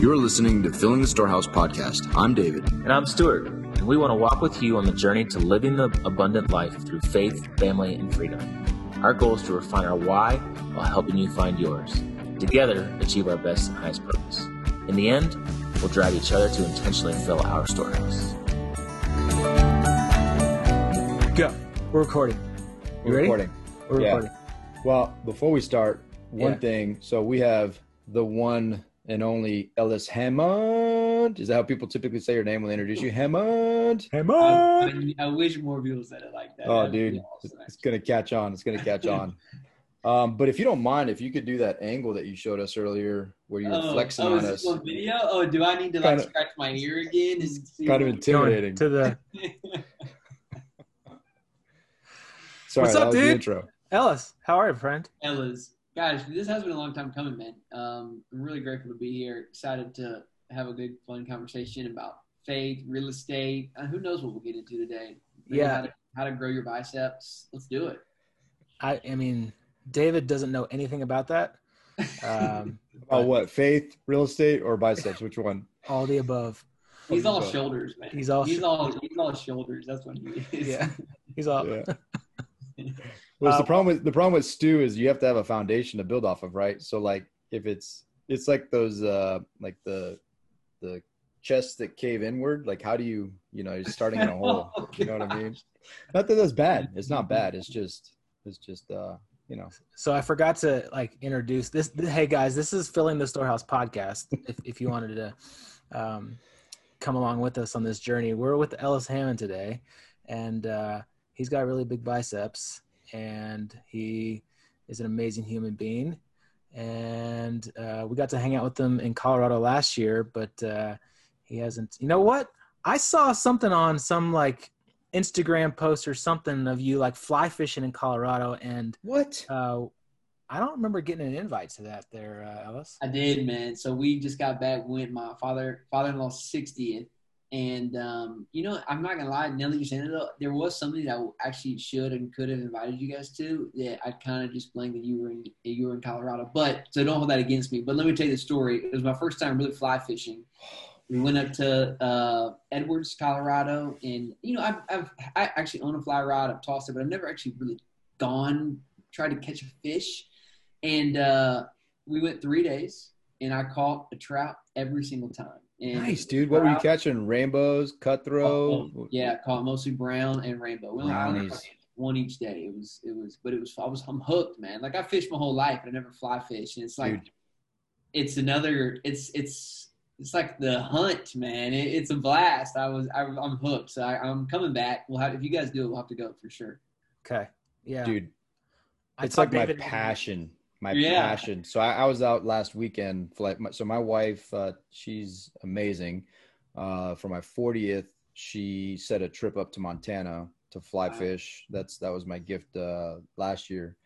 You're listening to Filling the Storehouse podcast. I'm David. And I'm Stuart, and we want to walk with you on the journey to living the abundant life through faith, family, and freedom. Our goal is to refine our why while helping you find yours. Together, achieve our best and highest purpose. In the end, we'll drive each other to intentionally fill our storehouse. Go. We're recording. You We're ready? recording. We're Yeah. recording. Well, before we start, one Yeah. thing. So we have the one and only Ellis Hammond. Is that how people typically say your name when they introduce you? Hammond. Hammond. I, I, I wish more people said it like that. Oh, That'd dude, awesome, it's gonna catch on. It's gonna catch on. Um, but if you don't mind, if you could do that angle that you showed us earlier, where you're oh, flexing oh, on is us, this on video? Oh, do I need to like Kinda- scratch my ear again? And see kind of intimidating. to the Sorry, What's that up, was the dude? intro. Ellis. How are you, friend? Ellis, guys, this has been a long time coming, man. Um, I'm really grateful to be here. Excited to have a good, fun conversation about faith, real estate. Uh, who knows what we'll get into today? Maybe Yeah. How to, how to grow your biceps. Let's do it. I, I mean, David doesn't know anything about that. Um, Oh, what? Faith, real estate, or biceps? Which one? all the above. He's all So- shoulders, man. He's all he's sh- all he's all shoulders. That's what he is. Yeah. He's all. Yeah. Well, Uh, the problem with the problem with stew is you have to have a foundation to build off of, right? So like if it's it's like those uh like the the chests that cave inward. Like how do you you know you're starting in a hole? You know what I mean? Not that that's bad. It's not bad. It's just it's just uh you know So I forgot to like introduce this. Hey guys, this is filling the storehouse podcast. If if you wanted to um, come along with us on this journey, we're with Ellis Hammond today, and uh, he's got really big biceps, and he is an amazing human being. And uh, we got to hang out with him in Colorado last year, but uh, he hasn't. You know what? I saw something on some like Instagram post or something of you like fly fishing in Colorado, and what? uh, I don't remember getting an invite to that there, uh, Ellis. I did, man. So we just got back. Went my father father-in-law's sixtieth, and um, you know, I'm not gonna lie. Now that you said it, though, there was something that I actually should and could have invited you guys to. That I kind of just blamed that you were in you were in Colorado, but so don't hold that against me. But let me tell you the story. It was my first time really fly fishing. We went up to uh, Edwards, Colorado, and you know, I've, I've I actually own a fly rod. I've tossed it, but I've never actually really gone tried to catch a fish. And uh, we went three days, and I caught a trout every single time. And Nice, dude. What were you trout- catching? Rainbows, cutthroat. Oh, yeah, caught mostly brown and rainbow. We only- I Brownies. one each day. It was it was, but it was I was I'm hooked, man. Like I fished my whole life, but I never fly fish, and it's like Dude. it's another. It's it's it's like the hunt, man. It, it's a blast. I was I, I'm hooked, so I, I'm coming back. We'll have if you guys do it, we'll have to go for sure. Okay, yeah, dude. I it's thought like my David- passion my Yeah. passion so I, I was out last weekend for like my, so my wife uh, she's amazing uh, for my 40th she set a trip up to montana to fly Wow. fish that's that was my gift uh, last year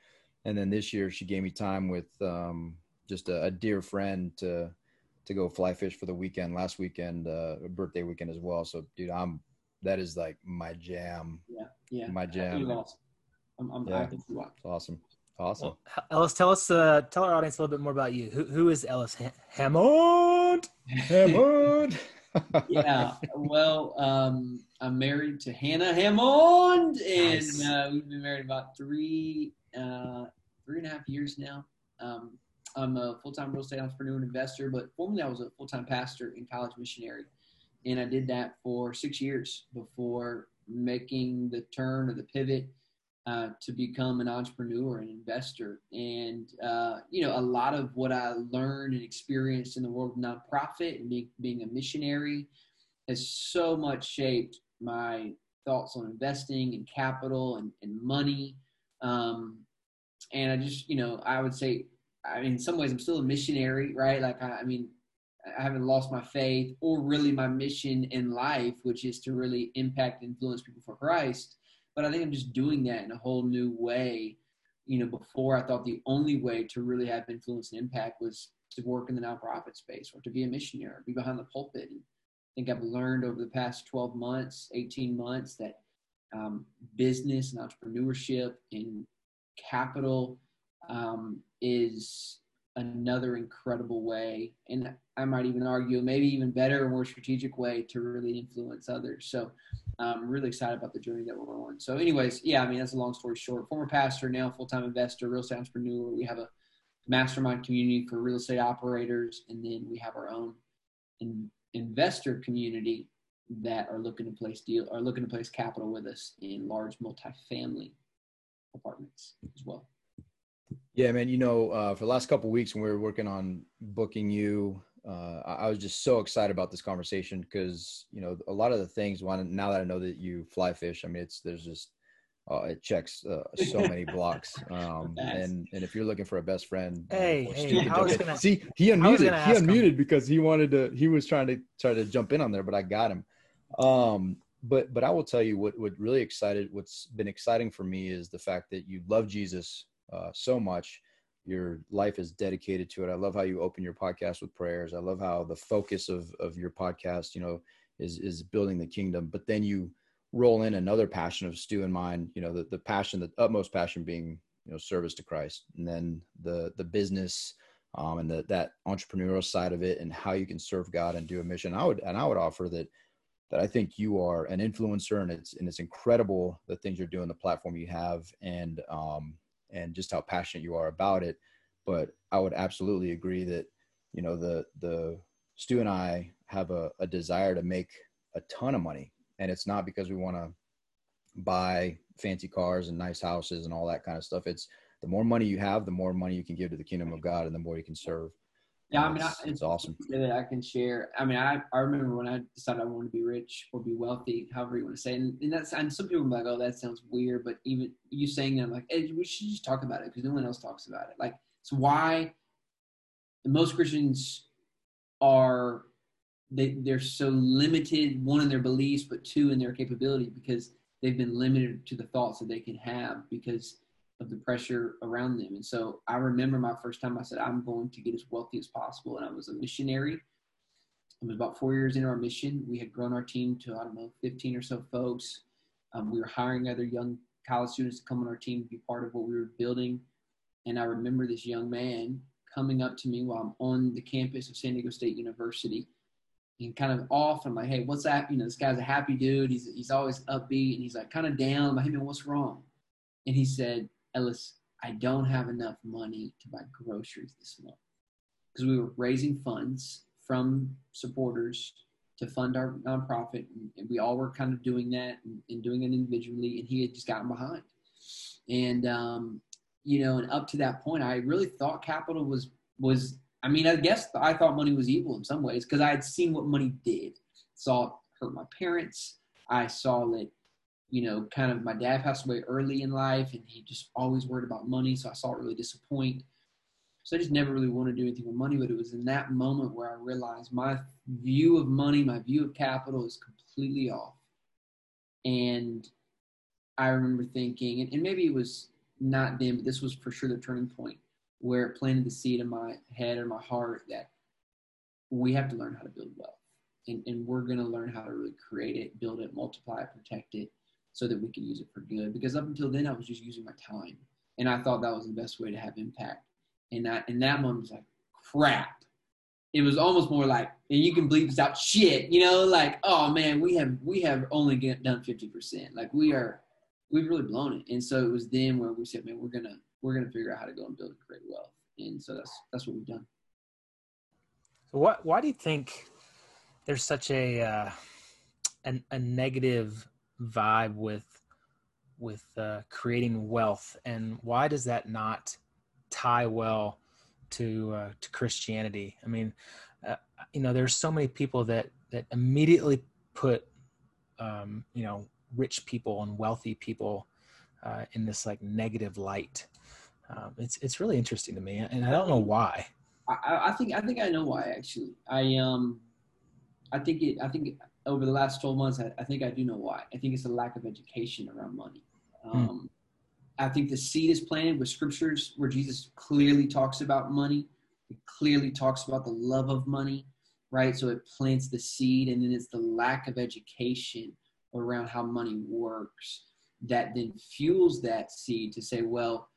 and then this year she gave me time with um, just a, a dear friend to to go fly fish for the weekend last weekend uh, birthday weekend as well so dude i'm that is like my jam Yeah, yeah. my jam. I'm, I'm, Yeah. Think you are. it's awesome awesome Well, Ellis, tell us, uh, tell our audience a little bit more about you. Who, who is Ellis ha- Hammond? Hammond. yeah. Well, um, I'm married to Hannah Hammond, and Nice. uh, we've been married about three, uh, three and a half years now. Um, I'm a full-time real estate entrepreneur and investor, but formerly I was a full-time pastor and college missionary, and I did that for six years before making the turn or the pivot uh, to become an entrepreneur and investor. And, uh, you know, a lot of what I learned and experienced in the world of nonprofit and being, being a missionary has so much shaped my thoughts on investing and capital and, and money. Um, and I just, you know, I would say, I mean, in some ways, I'm still a missionary, right? Like, I, I mean, I haven't lost my faith or really my mission in life, which is to really impact and influence people for Christ but I think I'm just doing that in a whole new way. You know, before I thought the only way to really have influence and impact was to work in the nonprofit space or to be a missionary, or be behind the pulpit. And I think I've learned over the past 12 months, 18 months that um, business and entrepreneurship and capital um, is another incredible way, and I might even argue maybe even better, or more strategic way to really influence others. So I'm really excited about the journey that we're on. So, anyways, yeah, I mean that's a long story short. Former pastor, now full time investor, real estate entrepreneur. We have a mastermind community for real estate operators, and then we have our own in, investor community that are looking to place deal are looking to place capital with us in large multifamily apartments as well. Yeah, man. You know, uh, for the last couple weeks when we were working on booking you, uh, I was just so excited about this conversation because you know a lot of the things. One now that I know that you fly fish, I mean, it's there's just uh, it checks uh, so many blocks. Um, and and if you're looking for a best friend, hey, hey I was gonna, see he unmuted. He unmuted him. because he wanted to. He was trying to try to jump in on there, but I got him. Um, but but I will tell you what what really excited. What's been exciting for me is the fact that you love Jesus uh, so much. Your life is dedicated to it. I love how you open your podcast with prayers. I love how the focus of of your podcast, you know, is is building the kingdom. But then you roll in another passion of Stu and mine. You know, the the passion, the utmost passion being you know service to Christ, and then the the business um, and the, that entrepreneurial side of it, and how you can serve God and do a mission. I would and I would offer that that I think you are an influencer, and it's and it's incredible the things you're doing, the platform you have, and um, and just how passionate you are about it. But I would absolutely agree that you know the the Stu and I have a, a desire to make a ton of money, and it's not because we want to buy fancy cars and nice houses and all that kind of stuff. It's the more money you have, the more money you can give to the kingdom of God, and the more you can serve. Yeah, I mean, it's, I, it's awesome that I can share. I mean, I, I remember when I decided I wanted to be rich or be wealthy, however you want to say, it. and, and that's and some people are like, oh, that sounds weird, but even you saying that, I'm like, hey, we should just talk about it because no one else talks about it. Like, it's why most Christians are they they're so limited one in their beliefs, but two in their capability because they've been limited to the thoughts that they can have because of the pressure around them. And so I remember my first time I said, I'm going to get as wealthy as possible. And I was a missionary. I was about four years into our mission. We had grown our team to, I don't know, 15 or so folks. Um, we were hiring other young college students to come on our team to be part of what we were building. And I remember this young man coming up to me while I'm on the campus of San Diego State University and kind of off. I'm like, hey, what's that? You know, this guy's a happy dude. He's, he's always upbeat and he's like kind of down. I'm like, hey, man, what's wrong? And he said, Ellis, I don't have enough money to buy groceries this month because we were raising funds from supporters to fund our nonprofit, and we all were kind of doing that and, and doing it individually. And he had just gotten behind, and um, you know, and up to that point, I really thought capital was was. I mean, I guess I thought money was evil in some ways because I had seen what money did. Saw it hurt my parents. I saw that you know, kind of my dad passed away early in life and he just always worried about money. So I saw it really disappoint. So I just never really wanted to do anything with money. But it was in that moment where I realized my view of money, my view of capital is completely off. And I remember thinking, and, and maybe it was not then, but this was for sure the turning point where it planted the seed in my head or my heart that we have to learn how to build wealth. And, and we're going to learn how to really create it, build it, multiply it, protect it, so that we could use it for good. Because up until then, I was just using my time, and I thought that was the best way to have impact. And that in that moment was like, crap. It was almost more like, and you can bleep this out, shit. You know, like, oh man, we have we have only get, done fifty percent. Like we are, we've really blown it. And so it was then where we said, man, we're gonna we're gonna figure out how to go and build and create wealth. And so that's that's what we've done. So what? Why do you think there's such a uh, an, a negative vibe with with uh, creating wealth, and why does that not tie well to uh, to Christianity? I mean, uh, you know, there's so many people that that immediately put um, you know rich people and wealthy people uh, in this like negative light. Um, it's it's really interesting to me, and I don't know why. I, I think I think I know why actually. I um I think it I think over the last 12 months, I, I, think I do know why. I think it's a lack of education around money. Hmm. Um, mm. I think the seed is planted with scriptures where Jesus clearly talks about money. It clearly talks about the love of money, right? So it plants the seed, and then it's the lack of education around how money works that then fuels that seed to say, well,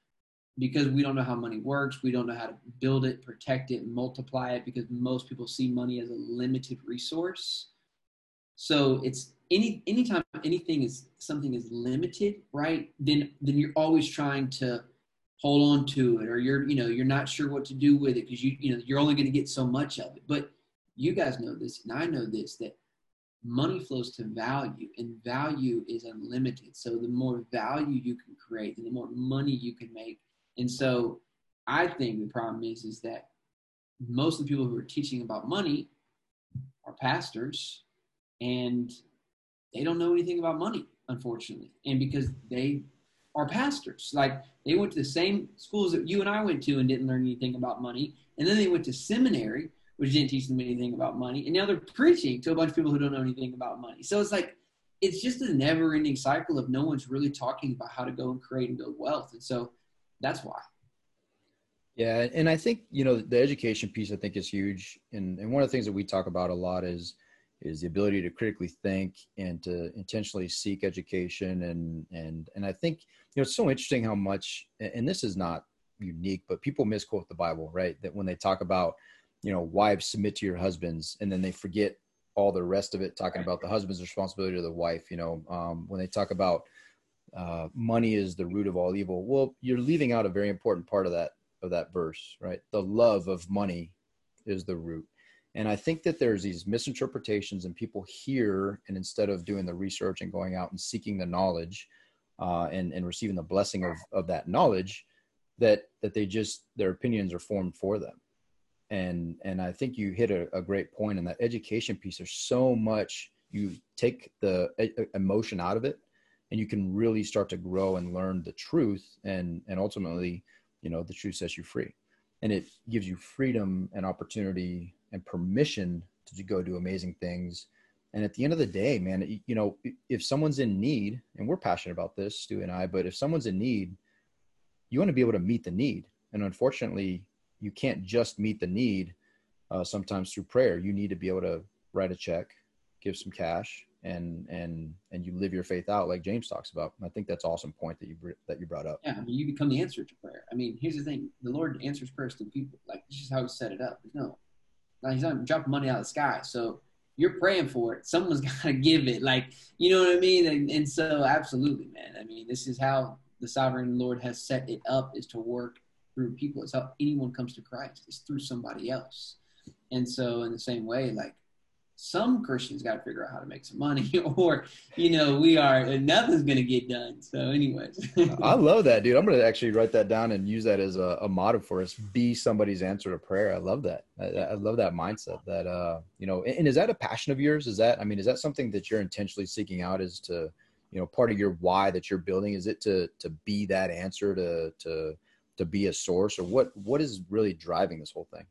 because we don't know how money works, we don't know how to build it, protect it, multiply it, because most people see money as a limited resource. So it's any anytime anything is something is limited, right? Then then you're always trying to hold on to it, or you're you know you're not sure what to do with it because you you know you're only going to get so much of it. But you guys know this, and I know this that money flows to value and value is unlimited so the more value you can create and the more money you can make and so I think the problem is is that most of the people who are teaching about money are pastors and they don't know anything about money, unfortunately. And because they are pastors, like they went to the same schools that you and I went to and didn't learn anything about money. And then they went to seminary, which didn't teach them anything about money. And now they're preaching to a bunch of people who don't know anything about money. So it's like, it's just a never ending cycle of no one's really talking about how to go and create and build wealth. And so that's why. Yeah, and I think you know the education piece I think is huge, and and one of the things that we talk about a lot is is the ability to critically think and to intentionally seek education, and and and I think you know it's so interesting how much, and this is not unique, but people misquote the Bible, right? That when they talk about you know wives submit to your husbands, and then they forget all the rest of it, talking about the husband's responsibility to the wife. You know, um, when they talk about uh, money is the root of all evil. Well, you're leaving out a very important part of that of that verse, right? The love of money is the root. And I think that there's these misinterpretations, and people hear, and instead of doing the research and going out and seeking the knowledge uh, and, and receiving the blessing of, of that knowledge, that that they just their opinions are formed for them. And and I think you hit a, a great point in that education piece. There's so much you take the emotion out of it, and you can really start to grow and learn the truth, and and ultimately you know the truth sets you free and it gives you freedom and opportunity and permission to go do amazing things and at the end of the day man you know if someone's in need and we're passionate about this stu and i but if someone's in need you want to be able to meet the need and unfortunately you can't just meet the need uh, sometimes through prayer you need to be able to write a check give some cash and and and you live your faith out like James talks about. And I think that's awesome point that you that you brought up. Yeah, I mean, you become the answer to prayer. I mean, here's the thing: the Lord answers prayers to people. Like this is how He set it up. No, now He's not dropping money out of the sky. So you're praying for it. Someone's got to give it. Like you know what I mean? And, and so absolutely, man. I mean, this is how the sovereign Lord has set it up: is to work through people. It's how anyone comes to Christ. It's through somebody else. And so, in the same way, like some Christians got to figure out how to make some money, or you know, we are nothing's gonna get done. So, anyways, I love that, dude. I'm gonna actually write that down and use that as a, a motto for us: be somebody's answer to prayer. I love that. I, I love that mindset. That uh, you know, and, and, is that a passion of yours? Is that I mean, is that something that you're intentionally seeking out? Is to you know, part of your why that you're building? Is it to to be that answer to to to be a source, or what what is really driving this whole thing?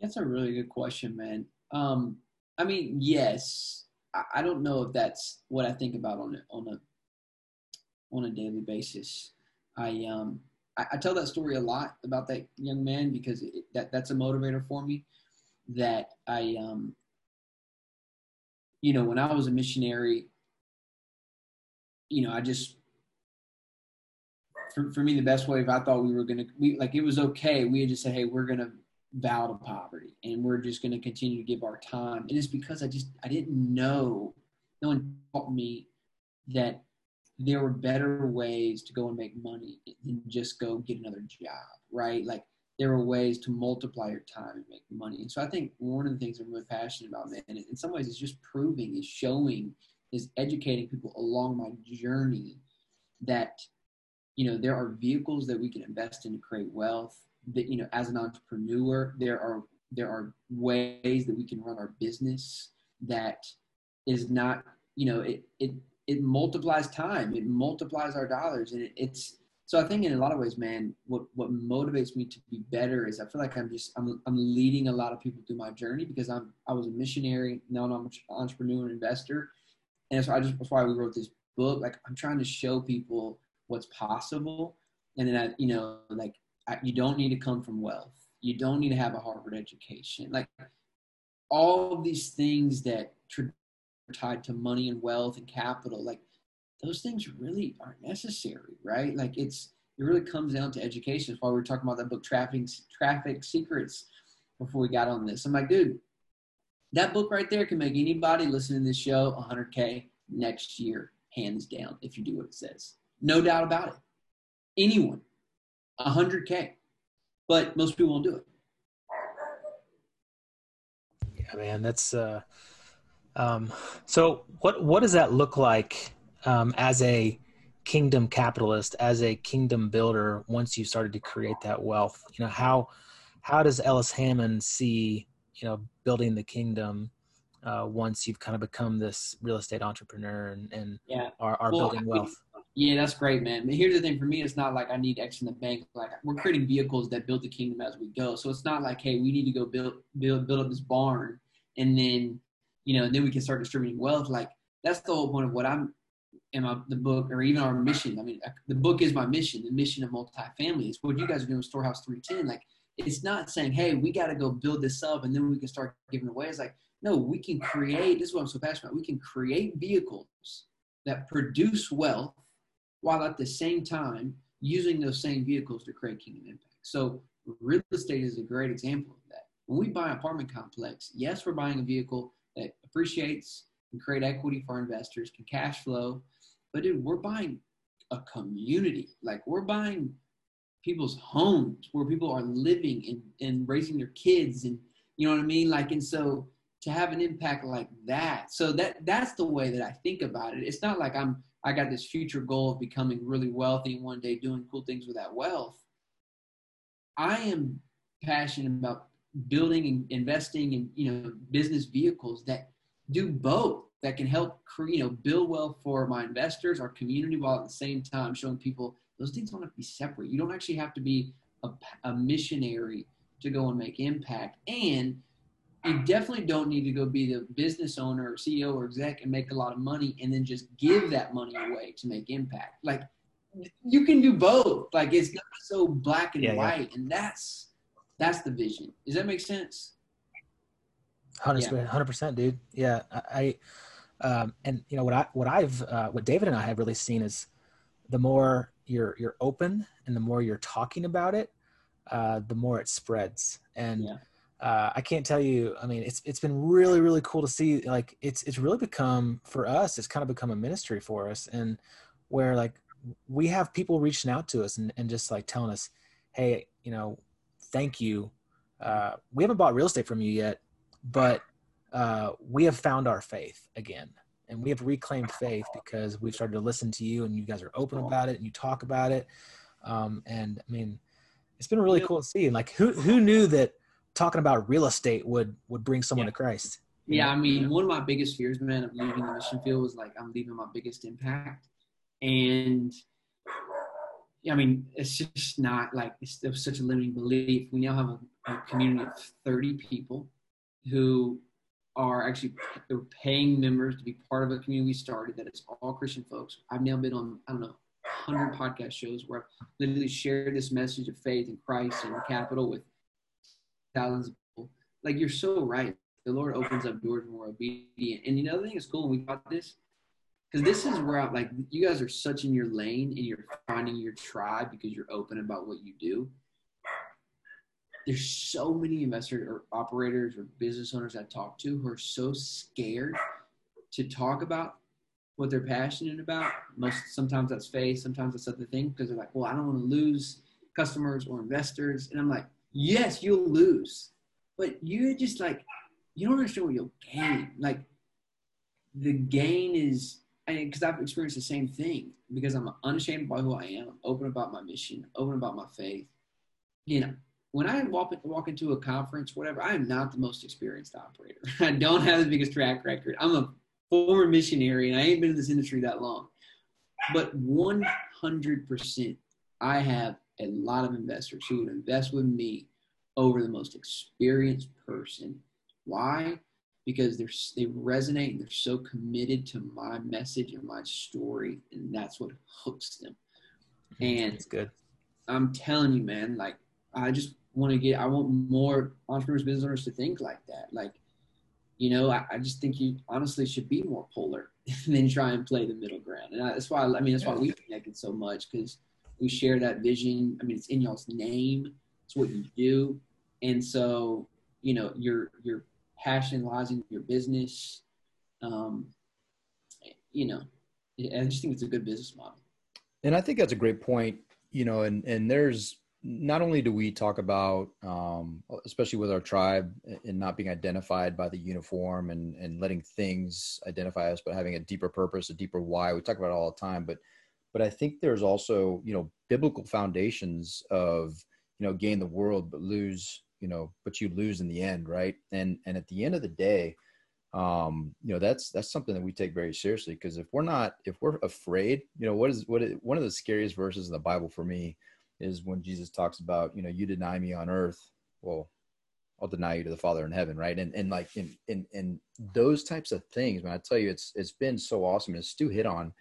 That's a really good question, man. Um, I mean, yes. I, don't know if that's what I think about on a on a on a daily basis. I um I, I tell that story a lot about that young man because it, that that's a motivator for me. That I um you know when I was a missionary, you know I just for, for me the best way if I thought we were gonna we like it was okay we had just said hey we're gonna vow to poverty and we're just going to continue to give our time. And it's because I just, I didn't know, no one taught me that there were better ways to go and make money than just go get another job, right? Like there were ways to multiply your time and make money. And so I think one of the things I'm really passionate about, man, in some ways is just proving, is showing, is educating people along my journey that, you know, there are vehicles that we can invest in to create wealth that you know as an entrepreneur there are there are ways that we can run our business that is not you know it it it multiplies time it multiplies our dollars. And it, it's so i think in a lot of ways man what what motivates me to be better is i feel like i'm just i'm, I'm leading a lot of people through my journey because i'm i was a missionary now i'm an entrepreneur and investor. And so i just before i wrote this book. Like i'm trying to show people what's possible. And then i you know like you don't need to come from wealth. You don't need to have a Harvard education. Like all these things that are tied to money and wealth and capital, like those things really aren't necessary, right? Like it's it really comes down to education. That's why we were talking about that book, Traffic Traffic Secrets, before we got on this. I'm like, dude, that book right there can make anybody listening to this show 100k next year, hands down, if you do what it says. No doubt about it. Anyone, 100k, but most people won't do it. Yeah, man, that's uh, um, so. What what does that look like um, as a kingdom capitalist, as a kingdom builder? Once you started to create that wealth, you know how how does Ellis Hammond see you know building the kingdom uh, once you've kind of become this real estate entrepreneur and, and yeah. are, are Well, building wealth? Yeah, that's great, man. But here's the thing for me, it's not like I need X in the bank. Like we're creating vehicles that build the kingdom as we go. So it's not like, hey, we need to go build build build up this barn and then you know, and then we can start distributing wealth. Like that's the whole point of what I'm in my the book or even our mission. I mean, the book is my mission, the mission of multifamily. It's what you guys are doing with Storehouse 310. Like it's not saying, hey, we got to go build this up and then we can start giving away. It's like, no, we can create. This is what I'm so passionate about. We can create vehicles that produce wealth while at the same time using those same vehicles to create kingdom impact. So real estate is a great example of that. When we buy an apartment complex, yes, we're buying a vehicle that appreciates and create equity for investors, can cash flow, but dude, we're buying a community. Like we're buying people's homes where people are living and, and raising their kids and you know what I mean? Like and so to have an impact like that. So that that's the way that I think about it. It's not like I'm I got this future goal of becoming really wealthy one day doing cool things with that wealth. I am passionate about building and investing in you know business vehicles that do both that can help create, you know build wealth for my investors, our community, while at the same time showing people those things don't have to be separate. You don't actually have to be a, a missionary to go and make impact, and you definitely don't need to go be the business owner or CEO or exec and make a lot of money and then just give that money away to make impact. Like you can do both. Like it's not so black and Yeah, yeah. white, and that's that's the vision. Does that make sense? Hundred hundred percent, dude. Yeah, I, I um, and you know what I what I've uh, what David and I have really seen is the more you're you're open and the more you're talking about it, uh, the more it spreads. And Yeah. Uh, I can't tell you. I mean, it's it's been really really cool to see. Like it's it's really become for us. It's kind of become a ministry for us, and where like we have people reaching out to us and, and just like telling us, hey, you know, thank you. Uh, we haven't bought real estate from you yet, but uh, we have found our faith again. And we have reclaimed faith because we've started to listen to you and you guys are open about it and you talk about it. Um, and I mean, it's been really cool to see. And like, who, who knew that talking about real estate would, would bring someone Yeah. to Christ? Yeah, I mean, one of my biggest fears, man, of leaving the mission field was like I'm leaving my biggest impact, and yeah, I mean, it's just not like it's, it such a limiting belief. We now have a, a community of 30 people who are actually they're paying members to be part of a community we started that is all Christian folks. I've now been on I don't know 100 podcast shows where I've literally shared this message of faith in Christ and capital with thousands of people. Like you're so right the Lord opens up doors when we're obedient. And you know, the thing is cool we got this, because this is where I'm like, you guys are such in your lane and you're finding your tribe because you're open about what you do. There's so many investors or operators or business owners I talk to who are so scared to talk about what they're passionate about. Most sometimes that's faith, sometimes that's other thing because they're like, well, I don't want to lose customers or investors. And I'm like, yes, you'll lose, but you're just like you don't understand what you'll gain. Like the gain is because I've experienced the same thing because I'm unashamed about who I am, I'm open about my mission, open about my faith. You know, when I walk walk into a conference, whatever, I am not the most experienced operator. I don't have the biggest track record. I'm a former missionary and I ain't been in this industry that long. But 100%, I have a lot of investors who would invest with me over the most experienced person why? Because they're they resonate and they're so committed to my message and my story, and that's what hooks them. Mm-hmm. And It's good. I'm telling you, man, like I just want to get I want more entrepreneurs, business owners to think like that. Like, you know, I, I just think you honestly should be more polar than try and play the middle ground. And I, that's why I mean that's why we connected so much because we share that vision. I mean, it's in y'all's name. It's what you do, and so you know your your passion lies in your business. Um, you know, I just think it's a good business model. And I think that's a great point. You know, and and there's not only do we talk about, um, especially with our tribe, and not being identified by the uniform and and letting things identify us, but having a deeper purpose, a deeper why. We talk about it all the time, but but I think there's also you know biblical foundations of you know gain the world but lose you know but you lose in the end, right? And and at the end of the day, um, you know that's that's something that we take very seriously because if we're not if we're afraid, you know what is what is, one of the scariest verses in the Bible for me is when Jesus talks about, you know, you deny me on earth, well, I'll deny you to the Father in heaven, right? And and like in in in those types of things, man, I tell you, it's it's been so awesome. And it's Stu hit on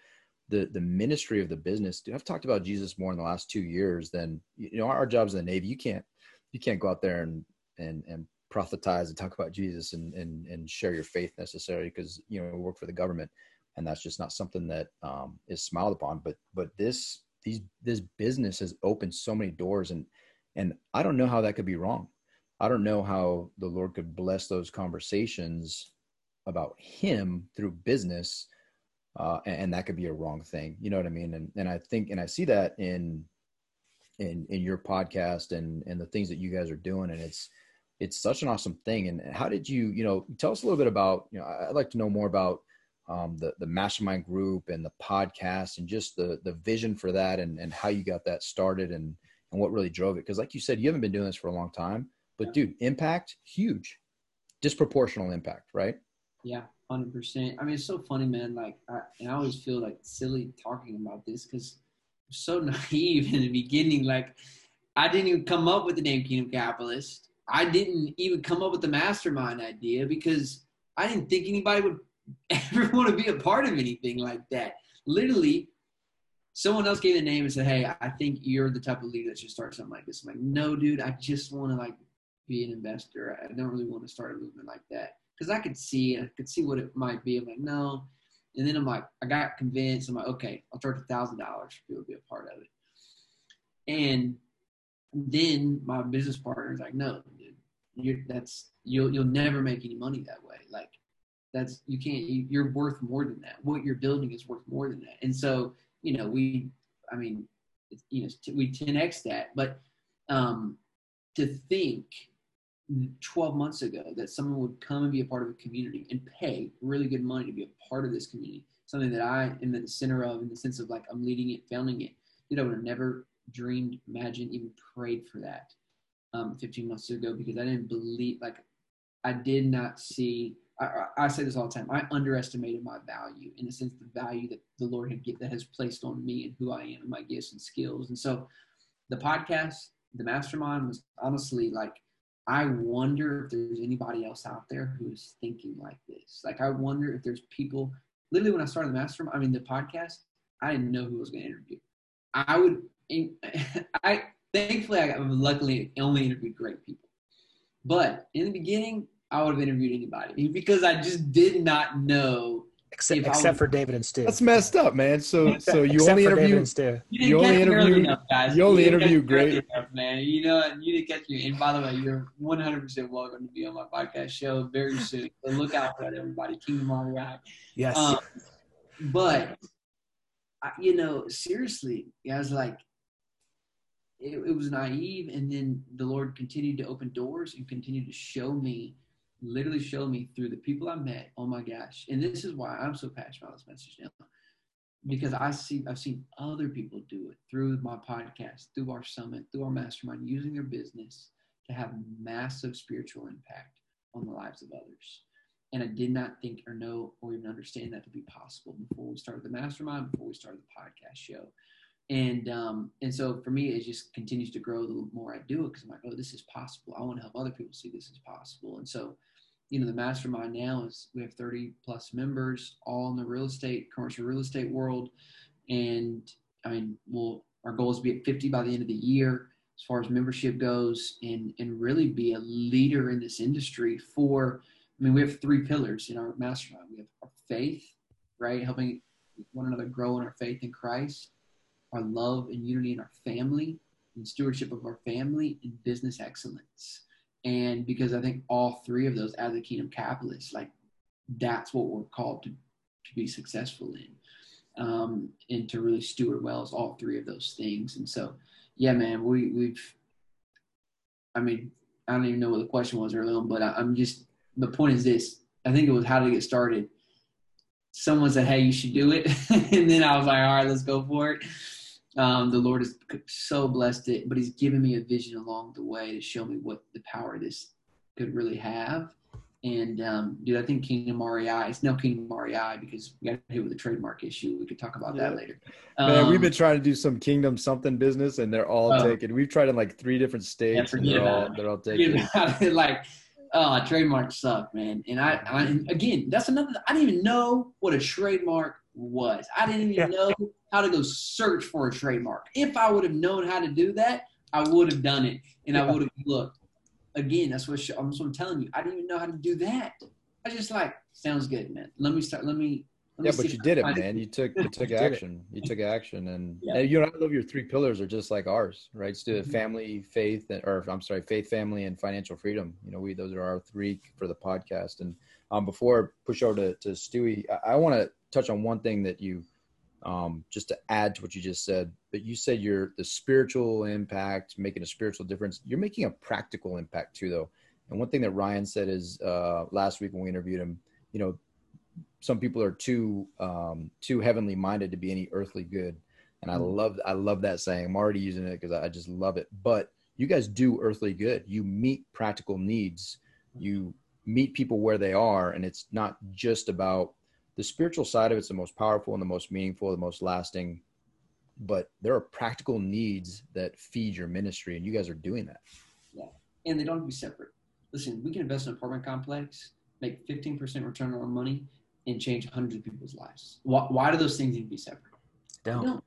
the the ministry of the business. Dude, I've talked about Jesus more in the last two years than you know our jobs in the Navy. You can't you can't go out there and and and prophetize and talk about Jesus and and and share your faith necessarily because you know we work for the government and that's just not something that um, is smiled upon. But but this these this business has opened so many doors and and I don't know how that could be wrong. I don't know how the Lord could bless those conversations about him through business uh, and, and, that could be a wrong thing. You know what I mean? And and I think and I see that in in in your podcast and and the things that you guys are doing and it's it's such an awesome thing. And how did you, you know, tell us a little bit about, you know, I'd like to know more about um, the the mastermind group and the podcast and just the the vision for that and and how you got that started and and what really drove it because like you said you haven't been doing this for a long time but dude impact huge disproportional impact right yeah 100% i mean it's so funny man like I, and i always feel like silly talking about this because i'm so naive in the beginning like i didn't even come up with the name kingdom capitalist i didn't even come up with the mastermind idea because i didn't think anybody would ever want to be a part of anything like that. Literally, someone else gave the name and said, "Hey, I think you're the type of leader that should start something like this." I'm like, "No, dude, I just want to like be an investor. I don't really want to start a movement like that because I could see, I could see what it might be. I'm like, no." And then I'm like, I got convinced. I'm like, okay, I'll charge a thousand dollars for people to be a part of it. And then my business partner is like, no, dude, you're, that's you'll you'll never make any money that way. Like that's you can't you're worth more than that what you're building is worth more than that and so you know we i mean you know we 10x that but um to think 12 months ago that someone would come and be a part of a community and pay really good money to be a part of this community something that i am at the center of in the sense of like i'm leading it founding it you know i would have never dreamed imagined even prayed for that um, 15 months ago because i didn't believe like i did not see I, I, say this all the time. I underestimated my value in the sense the value that the Lord had get, that has placed on me and who I am and my gifts and skills. And so, the podcast, the mastermind, was honestly like I wonder if there's anybody else out there who is thinking like this. Like I wonder if there's people. Literally, when I started the mastermind, I mean the podcast, I didn't know who was going to interview. I would. I thankfully I luckily only interviewed great people. But in the beginning, I would have interviewed anybody because I just did not know. Except, except for David and Stu. That's messed up, man. So so you only interview Stu. You, you only interview enough, guys. You only you interview great enough, man. You know you didn't catch me. And by the way, you're 100 percent welcome to be on my podcast show very soon. So look out for that, everybody. Kingdom REI. Yes. Um, but you know, seriously, guys, like it, it was naive, and then the Lord continued to open doors and continued to show me literally showed me through the people I met. Oh my gosh. And this is why I'm so passionate about this message now. Because I see I've seen other people do it through my podcast, through our summit, through our mastermind, using their business to have massive spiritual impact on the lives of others. And I did not think or know or even understand that to be possible before we started the mastermind, before we started the podcast show. And um, and so for me, it just continues to grow the more I do it because I'm like, oh, this is possible. I want to help other people see this is possible. And so you know the mastermind now is we have 30 plus members all in the real estate commercial real estate world. And i mean we'll our goal is to be at 50 by the end of the year as far as membership goes and and really be a leader in this industry for i mean we have three pillars in our mastermind. We have our faith right? Helping one another grow in our faith in christ our love and unity in our family and stewardship of our family and business excellence. And because I think all three of those as a kingdom capitalist, like that's what we're called to, to be successful in. Um, and to really steward well as all three of those things. And so, yeah, man, we, we've, I mean, I don't even know what the question was earlier on, but I, I'm just, the point is this, I think it was how to get started. Someone said, Hey, you should do it. and then I was like, all right, let's go for it. Um, the Lord has so blessed it, but He's given me a vision along the way to show me what the power of this could really have. And um, dude, I think Kingdom REI, it's no Kingdom REI because we got hit with a trademark issue. We could talk about Yeah. that later. Man, we've Um, been trying to do some kingdom something business, and they're all Oh. taken. We've tried in like three different states, and they're all they're all taken. like, oh, trademarks suck, man. And I, I again, that's another. I didn't even know what a trademark was. I didn't even Yeah. know how to go search for a trademark. If I would have known how to do that, I would have done it, and I would have looked. Again, that's what, I'm, that's what I'm telling you. I didn't even know how to do that. I just like sounds good, man. Let me start. Let me. Let Yeah, see but you did it, find man. You took you took action. You took action, and, Yeah. and you know I love your three pillars are just like ours, right? It's the Mhm. family, faith, and, or I'm sorry, faith, family, and financial freedom. You know, we those are our three for the podcast. And um, before I push over to to Stewie, I, I want to touch on one thing that you um, just to add to what you just said. But you said you're the spiritual impact, making a spiritual difference. You're making a practical impact too, though. And one thing that Ryan said is uh, last week when we interviewed him, you know, some people are too um, too heavenly minded to be any earthly good, and I Mhm. love I love that saying. I'm already using it because I just love it. But you guys do earthly good. You meet practical needs. You meet people where they are, and it's not just about the spiritual side of it's the most powerful and the most meaningful, the most lasting. But there are practical needs that feed your ministry, and you guys are doing that. Yeah, and they don't have to be separate. Listen, we can invest in an apartment complex, make 15% return on our money, and change hundreds of people's lives. Why, why do those things need to be separate? Don't. don't.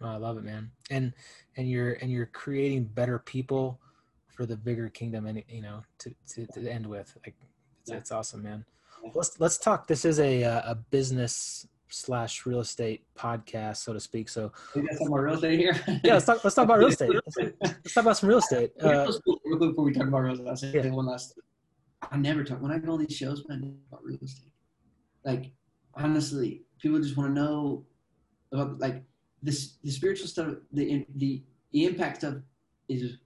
Oh, I love it, man. And and you're and you're creating better people for the bigger kingdom, and you know, to to, to end with, like, it's, Yeah. it's awesome, man. Let's let's talk. This is a uh, a business slash real estate podcast, so to speak. So We got some more real estate here. yeah, let's talk. Let's talk about real estate. Let's, let's talk about some real estate. Uh, real quick before we talk about real estate, Yeah. one last. I never talk when I go on these shows. Man, I never talk about real estate. Like honestly, people just want to know about like this the spiritual stuff. The the the impact stuff is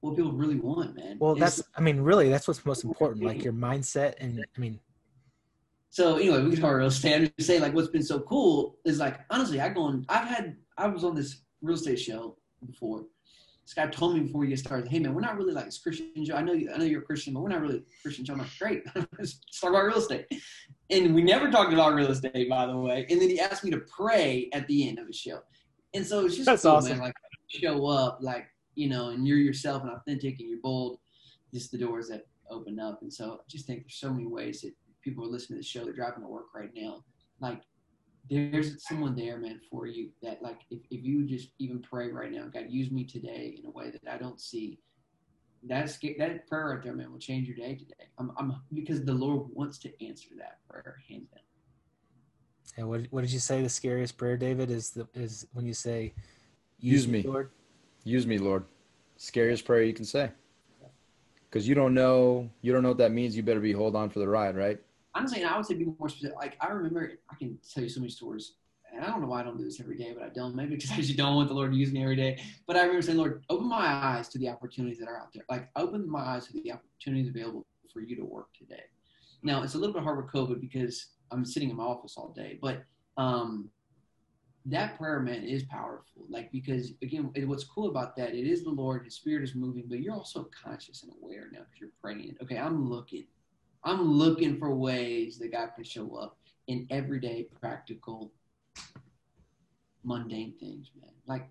what people really want, man. well, It's- that's. I mean, really, that's what's most important. Like your mindset, and I mean, So anyway, we can talk about real estate. I'm just saying, like, what's been so cool is like, honestly, I go on. I've had, I was on this real estate show before. This guy told me before we get started, "Hey man, we're not really like this Christian show. I know you, I know you're a Christian, but we're not really Christian show." I'm like, "Great, let's talk about real estate." And we never talked about real estate, by the way. And then he asked me to pray at the end of the show, and so it's just That's cool, awesome. man. Like, show up, like you know, and you're yourself and authentic, and you're bold. Just the doors that open up, and so I just think there's so many ways that people are listening to the show, they're driving to work right now. Like, there's someone there, man, for you that, like, if, if you just even pray right now, God, use me today in a way that I don't see. That's that prayer right there, man, will change your day today. I'm, I'm because the Lord wants to answer that prayer, hands down. and what what did you say? The scariest prayer, David, is the is when you say, Use me. Lord." Use me, Lord. Scariest prayer you can say. Because you don't know, you don't know what that means. You better be hold on for the ride, right? Honestly, and I would say be more specific. Like I remember, I can tell you so many stories. And I don't know why I don't do this every day, but I don't. Maybe because I just don't want the Lord to use me every day. But I remember saying, Lord, open my eyes to the opportunities that are out there. Like open my eyes to the opportunities available for you to work today. Now it's a little bit hard with COVID because I'm sitting in my office all day, but um, that prayer, man, is powerful. Like because again, what's cool about that, it is the Lord, His Spirit is moving, but you're also conscious and aware now because you're praying. Okay, I'm looking, I'm looking for ways that God can show up in everyday, practical, mundane things, man. Like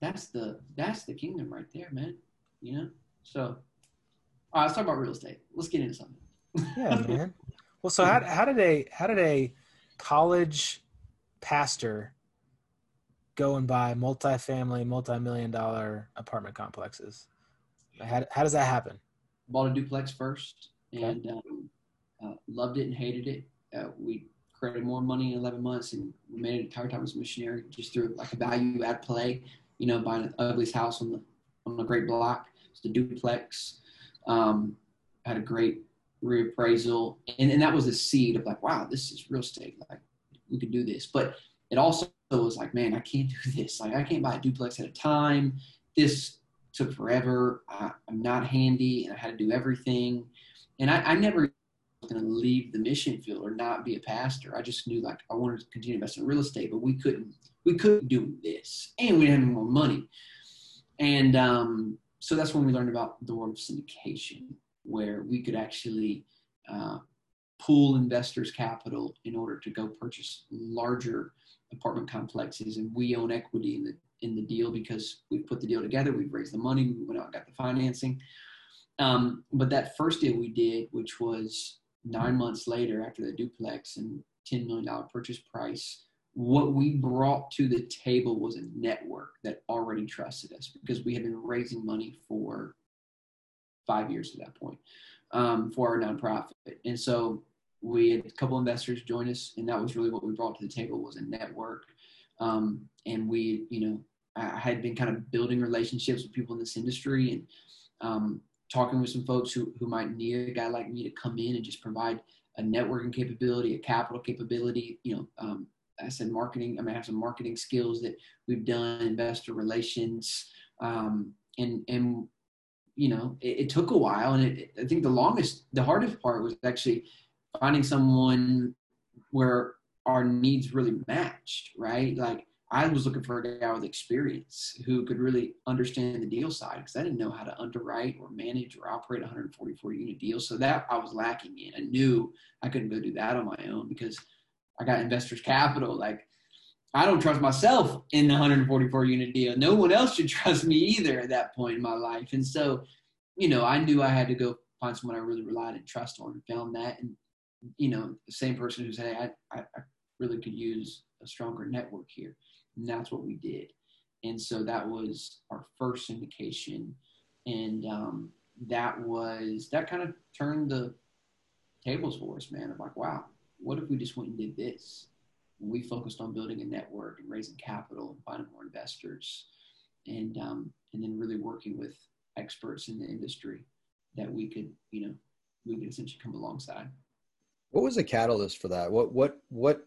that's the that's the kingdom right there, man. You know. So, all right, let's talk about real estate. Let's get into something. Yeah, man. Well, so how how did a how did a college pastor go and buy multifamily, multi-million dollar apartment complexes? How how does that happen? bought a duplex first and um, uh, loved it and hated it. Uh, we created more money in 11 months and we made an entire time as a missionary just through like a value add play, you know, buying an ugliest house on the on the great block. It's the duplex. Um, had a great reappraisal, and, and that was the seed of like, wow, this is real estate. Like we could do this, but it also was like, man, I can't do this. Like I can't buy a duplex at a time. This took forever. I, am not handy, and I had to do everything. And I, I never going to leave the mission field or not be a pastor. I just knew like I wanted to continue investing in real estate, but we couldn't we couldn't do this, and we didn't have any more money. And um, so that's when we learned about the world of syndication, where we could actually uh, pool investors' capital in order to go purchase larger apartment complexes, and we own equity in the in the deal because we put the deal together, we've raised the money, we went out and got the financing. Um, but that first deal we did, which was nine months later after the duplex and $10 million purchase price, what we brought to the table was a network that already trusted us because we had been raising money for five years at that point um, for our nonprofit. And so we had a couple investors join us, and that was really what we brought to the table was a network. Um, and we, you know, I had been kind of building relationships with people in this industry, and um, talking with some folks who, who might need a guy like me to come in and just provide a networking capability, a capital capability. You know, um, I said marketing. I mean, I have some marketing skills that we've done, investor relations, um, and and you know, it, it took a while, and it, I think the longest, the hardest part was actually finding someone where our needs really matched, right? Like I was looking for a guy with experience who could really understand the deal side because I didn't know how to underwrite or manage or operate 144 unit deals. So that I was lacking in. I knew I couldn't go do that on my own because I got investors capital. Like I don't trust myself in the 144 unit deal. No one else should trust me either at that point in my life. And so, you know, I knew I had to go find someone I really relied and trust on and found that. And, you know, the same person who said, hey, I, I really could use a stronger network here. And that's what we did. And so that was our first syndication. And um, that was, that kind of turned the tables for us, man. Of like, wow, what if we just went and did this? And we focused on building a network and raising capital and finding more investors and, um, and then really working with experts in the industry that we could, you know, we could essentially come alongside. What was the catalyst for that? What, what, what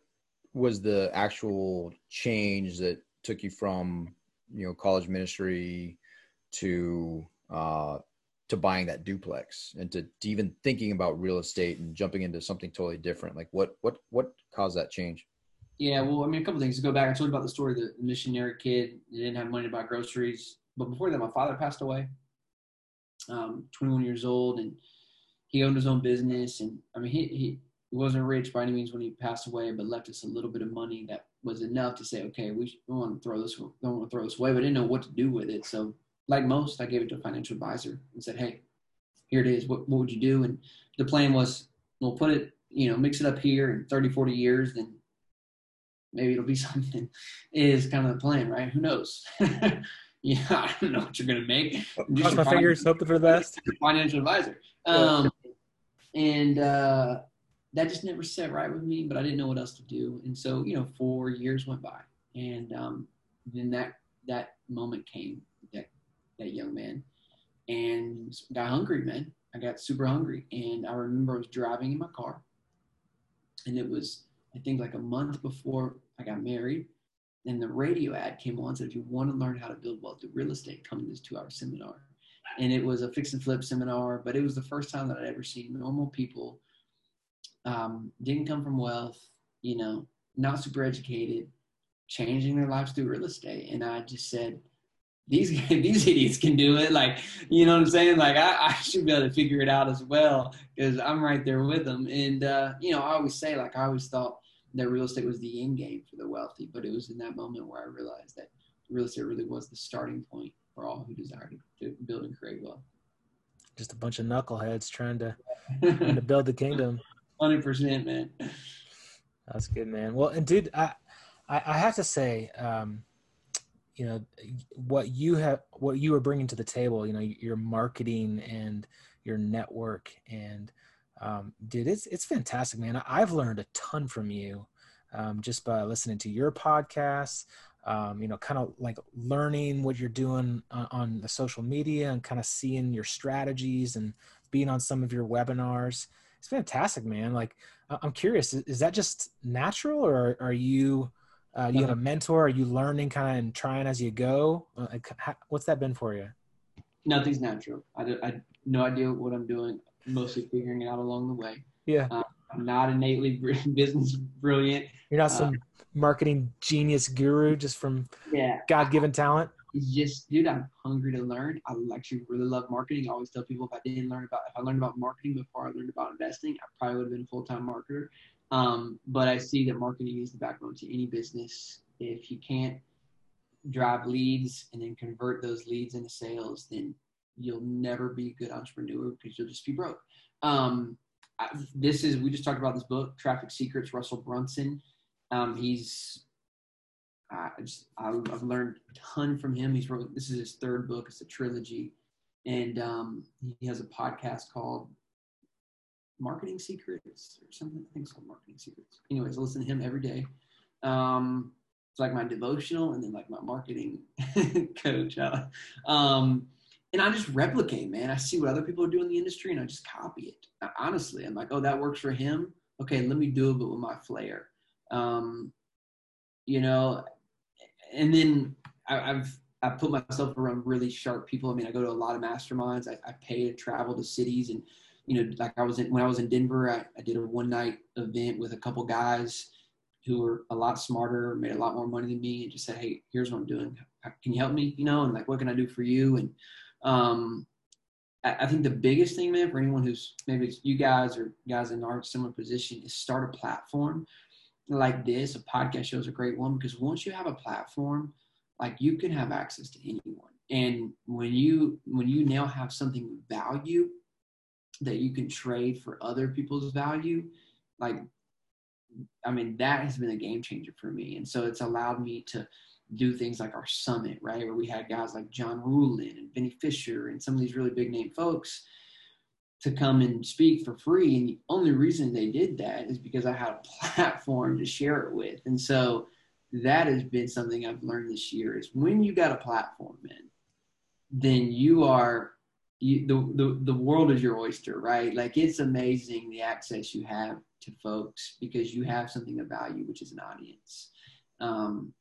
was the actual change that took you from you know college ministry to uh, to buying that duplex and to, to even thinking about real estate and jumping into something totally different? Like what what what caused that change? Yeah, well, I mean, a couple things to go back. I told you about the story of the missionary kid. He didn't have money to buy groceries, but before that, my father passed away. Um, 21 years old, and he owned his own business. And I mean, he he he wasn't rich by any means when he passed away, but left us a little bit of money that was enough to say, okay, we don't want to throw this, don't want to throw this away, but I didn't know what to do with it. So, like most, I gave it to a financial advisor and said, hey, here it is. What, what would you do? And the plan was, we'll put it, you know, mix it up here in 30, 40 years, then maybe it'll be something. Is kind of the plan, right? Who knows? yeah, I don't know what you're gonna make. Cross my fingers, hope for the best. Financial advisor. Um, and uh, that just never set right with me, but I didn't know what else to do. And so, you know, four years went by, and um, then that that moment came. That that young man, and got hungry, man. I got super hungry, and I remember I was driving in my car, and it was I think like a month before I got married, and the radio ad came on said, "If you want to learn how to build wealth through real estate, come to this two-hour seminar." And it was a fix and flip seminar, but it was the first time that I'd ever seen normal people um, didn't come from wealth, you know, not super educated, changing their lives through real estate. And I just said, these these idiots can do it. Like, you know what I'm saying? Like, I, I should be able to figure it out as well because I'm right there with them. And uh, you know, I always say, like, I always thought that real estate was the end game for the wealthy, but it was in that moment where I realized that real estate really was the starting point for all who desire to, build and create wealth. Just a bunch of knuckleheads trying to, trying to build the kingdom. Hundred percent, man. That's good, man. Well, and dude, I, I, I have to say, um, you know, what you have, what you are bringing to the table, you know, your marketing and your network and Um, dude, it's it's fantastic, man. I've learned a ton from you um, just by listening to your podcasts. Um, you know, kind of like learning what you're doing on, on the social media and kind of seeing your strategies and being on some of your webinars. It's fantastic, man. Like, I'm curious, is, that just natural, or are you uh, you have a mentor? Are you learning kind of and trying as you go? Uh, what's that been for you? Nothing's natural. I, do, I no idea what I'm doing. Mostly figuring it out along the way. Yeah. Uh, I'm not innately business brilliant. You're not some uh, marketing genius guru just from yeah God given talent. It's just, dude, I'm hungry to learn. I actually really love marketing. I always tell people if I didn't learn about, if I learned about marketing before I learned about investing, I probably would have been a full time marketer. Um, but I see that marketing is the backbone to any business. If you can't drive leads and then convert those leads into sales, then you'll never be a good entrepreneur because you'll just be broke. Um, I, this is we just talked about this book, Traffic Secrets, Russell Brunson. Um, he's I just I've learned a ton from him. He's wrote this is his third book. It's a trilogy, and um, he has a podcast called Marketing Secrets or something. I think it's called Marketing Secrets. Anyways, I listen to him every day. Um, it's like my devotional and then like my marketing coach. Uh, um, and I just replicate, man. I see what other people are doing in the industry and I just copy it. Honestly, I'm like, oh, that works for him. Okay, let me do it, but with my flair. Um, you know, and then I, have I put myself around really sharp people. I mean, I go to a lot of masterminds. I, I pay to travel to cities, and you know, like I was in when I was in Denver, I, I did a one night event with a couple guys who were a lot smarter, made a lot more money than me, and just said, "Hey, here's what I'm doing. Can you help me? You know, and like, what can I do for you?" And um, I, I think the biggest thing, man, for anyone who's maybe you guys or guys in our similar position, is start a platform like this, a podcast show is a great one because once you have a platform, like you can have access to anyone. And when you when you now have something of value that you can trade for other people's value, like I mean, that has been a game changer for me. And so it's allowed me to do things like our summit, right? Where we had guys like John Ruhlin and Benny Fisher and some of these really big name folks to come and speak for free. And the only reason they did that is because I had a platform to share it with. And so that has been something I've learned this year is when you got a platform, man, then you are you, the, the the world is your oyster, right? Like it's amazing the access you have to folks because you have something of value, which is an audience, um,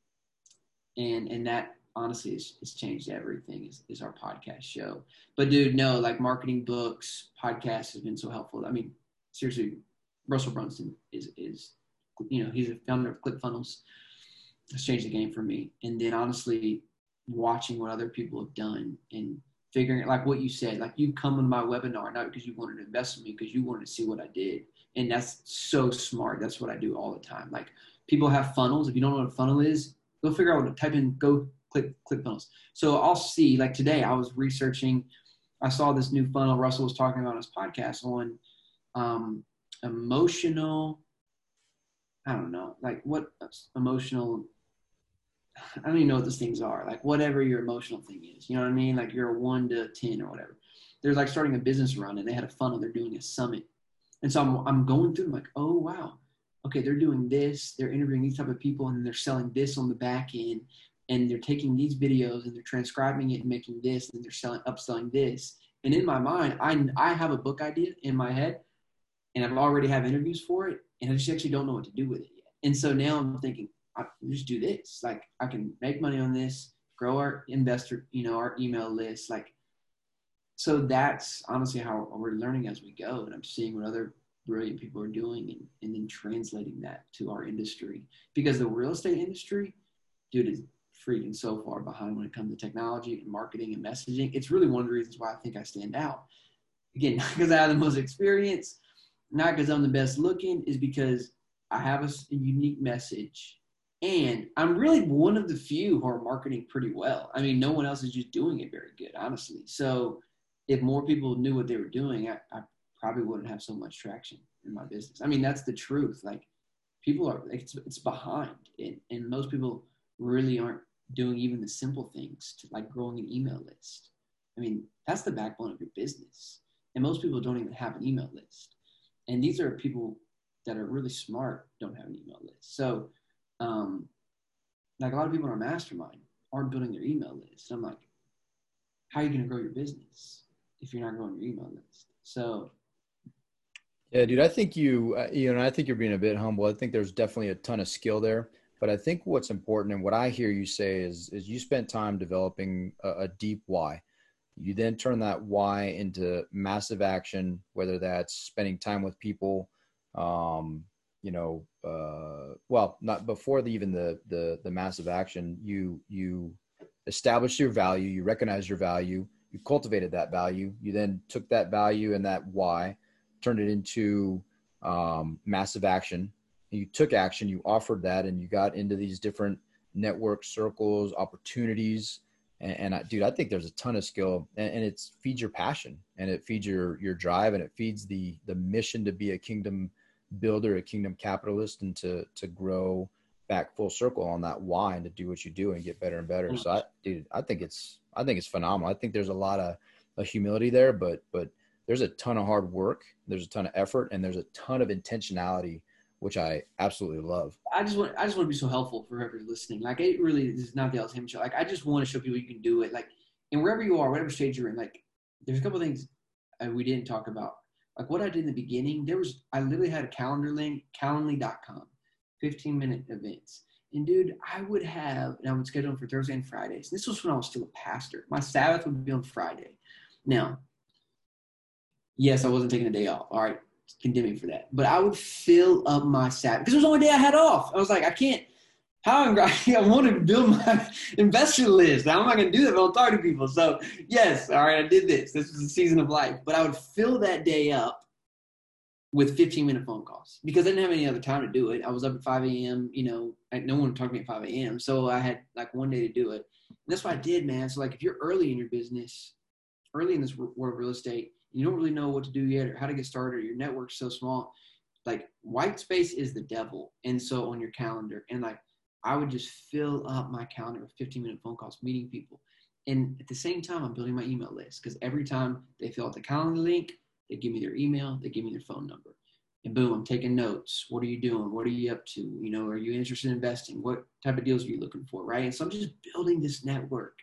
and and that honestly it's, it's changed everything is, is our podcast show. But dude no like marketing books podcast has been so helpful. I mean seriously russell brunson is is you know he's a founder of clickfunnels it's changed the game for me. And then honestly watching what other people have done and figuring like what you said like you come on my webinar not because you wanted to invest in me because you wanted to see what i did. And that's so smart. That's what i do all the time. Like people have funnels. If you don't know what a funnel is go figure out what to type in go click click funnels. So I'll see like today I was researching. I saw this new funnel Russell was talking about on his podcast on um, emotional. I don't know, like what emotional. I don't even know what those things are. Like whatever your emotional thing is, you know what I mean? Like you're a one to ten or whatever. There's like starting a business run, and they had a funnel. They're doing a summit, and so I'm I'm going through. I'm like, oh wow, okay, they're doing this. They're interviewing these type of people, and they're selling this on the back end and they're taking these videos and they're transcribing it and making this and they're selling upselling this. And in my mind i i have a book idea in my head and i've already have interviews for it and i just actually don't know what to do with it yet. And so now i'm thinking i just do this. Like i can make money on this grow our investor you know our email list like so that's honestly how we're learning as we go. And i'm seeing what other brilliant people are doing and, and then translating that to our industry. Because the real estate industry dude is freaking so far behind when it comes to technology and marketing and messaging. It's really one of the reasons why I think I stand out. Again, not because I have the most experience, not because I'm the best looking, is because I have a, unique message. And I'm really one of the few who are marketing pretty well. I mean, no one else is just doing it very good, honestly. So if more people knew what they were doing, I, I probably wouldn't have so much traction in my business. I mean, that's the truth. Like people are, it's, it's behind and, and most people really aren't doing even the simple things to like growing an email list. I mean, that's the backbone of your business. And most people don't even have an email list. and these are people that are really smart don't have an email list. So, um, like a lot of people in our mastermind aren't building their email list. I'm like, how are you going to grow your business if you're not growing your email list? So, yeah, dude, I think you, uh, you know, I think you're being a bit humble. I think there's definitely a ton of skill there, but I think what's important and what I hear you say is, is you spent time developing a, a deep why. You then turn that why into massive action, whether that's spending time with people, um, you know, uh, well, not before the, even the, the, the massive action, you, you established your value, you recognize your value, you cultivated that value. You then took that value and that why, turned it into um, massive action. You took action, you offered that, and you got into these different network circles, opportunities. And, and I, dude, I think there's a ton of skill, and, and it feeds your passion, and it feeds your your drive, and it feeds the the mission to be a kingdom builder, a kingdom capitalist, and to to grow back full circle on that why and to do what you do and get better and better. So I dude, I think it's I think it's phenomenal. I think there's a lot of, of humility there, but but there's a ton of hard work, there's a ton of effort, and there's a ton of intentionality, which I absolutely love. I just want I just want to be so helpful for whoever's listening. Like it really is not the Hammond show. Like I just want to show people you can do it. Like and wherever you are, whatever stage you're in, like there's a couple things uh, we didn't talk about like what I did in the beginning, there was I literally had a calendar link, calendly.com, 15 minute events. And dude, I would have, and I would schedule them for Thursday and Fridays. This was when I was still a pastor. My Sabbath would be on Friday. Now, yes, I wasn't taking a day off. All right, condemn me for that. But I would fill up my Sabbath because it was the only day I had off. I was like, I can't. How am I, I want to build my investor list. How am I going to do that don't to people? So, yes, all right, I did this. This was a season of life. But I would fill that day up with 15 minute phone calls because I didn't have any other time to do it. I was up at 5 a.m., you know, no one would talk to me at 5 a.m. So I had like one day to do it. And that's what I did, man. So, like, if you're early in your business, early in this world of real estate, you don't really know what to do yet or how to get started, or your network's so small, like, white space is the devil. And so, on your calendar, and like, I would just fill up my calendar with 15 minute phone calls, meeting people. And at the same time, I'm building my email list because every time they fill out the calendar link, they give me their email, they give me their phone number. And boom, I'm taking notes. What are you doing? What are you up to? You know, are you interested in investing? What type of deals are you looking for? Right. And so I'm just building this network.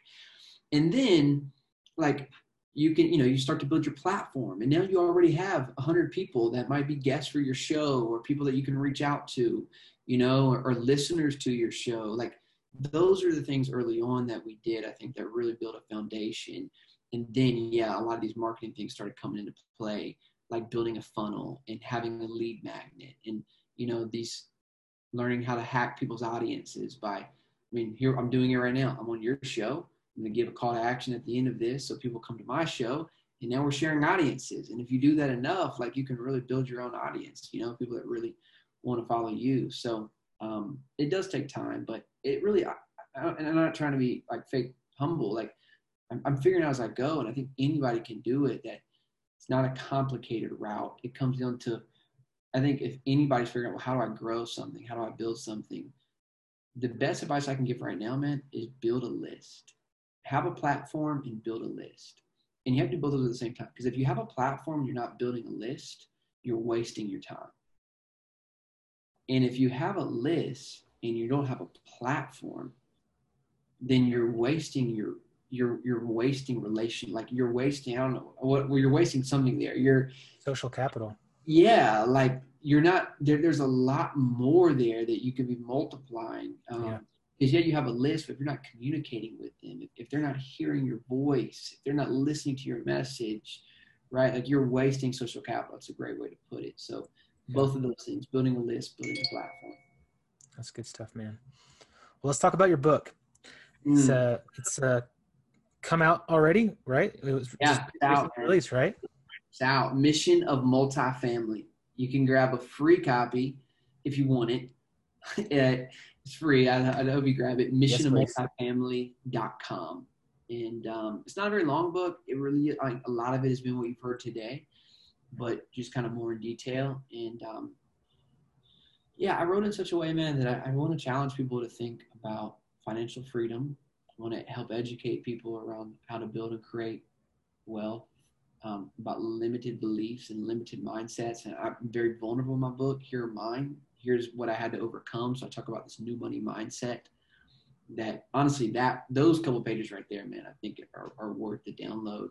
And then, like, you can, you know, you start to build your platform. And now you already have 100 people that might be guests for your show or people that you can reach out to you know, or, or listeners to your show. Like those are the things early on that we did, I think, that really built a foundation. And then, yeah, a lot of these marketing things started coming into play, like building a funnel and having a lead magnet and, you know, these learning how to hack people's audiences by, I mean, here I'm doing it right now. I'm on your show. I'm going to give a call to action at the end of this so people come to my show and now we're sharing audiences. And if you do that enough, like you can really build your own audience, you know, people that really want to follow you. So um, it does take time, but it really, I, I, and I'm not trying to be like fake humble. Like I'm, I'm figuring out as I go, and I think anybody can do it. That it's not a complicated route. It comes down to, I think if anybody's figuring out, well, how do I grow something? How do I build something? The best advice I can give right now, man, is build a list. Have a platform and build a list. And you have to build those at the same time. Because if you have a platform, you're not building a list, you're wasting your time. And if you have a list and you don't have a platform, then you're wasting your you're you're wasting relation like you're wasting I don't know what well, you're wasting something there. You're social capital. Yeah, like you're not there. There's a lot more there that you could be multiplying. Um, yeah. Because yet you have a list, but if you're not communicating with them, if, they're not hearing your voice, if they're not listening to your message, right? Like you're wasting social capital. That's a great way to put it. So both of those things building a list building a platform that's good stuff man well let's talk about your book mm. it's uh it's uh come out already right it was yeah it's out, released right it's out mission of multifamily you can grab a free copy if you want it it's free I, I hope you grab it mission yes, of multifamily.com and um, it's not a very long book it really like a lot of it has been what you've heard today but just kind of more in detail. And um, yeah, I wrote in such a way, man, that I, I want to challenge people to think about financial freedom. I want to help educate people around how to build and create wealth um, about limited beliefs and limited mindsets. And I'm very vulnerable in my book. Here are mine. Here's what I had to overcome. So I talk about this new money mindset. That honestly, that those couple pages right there, man, I think are, are worth the download.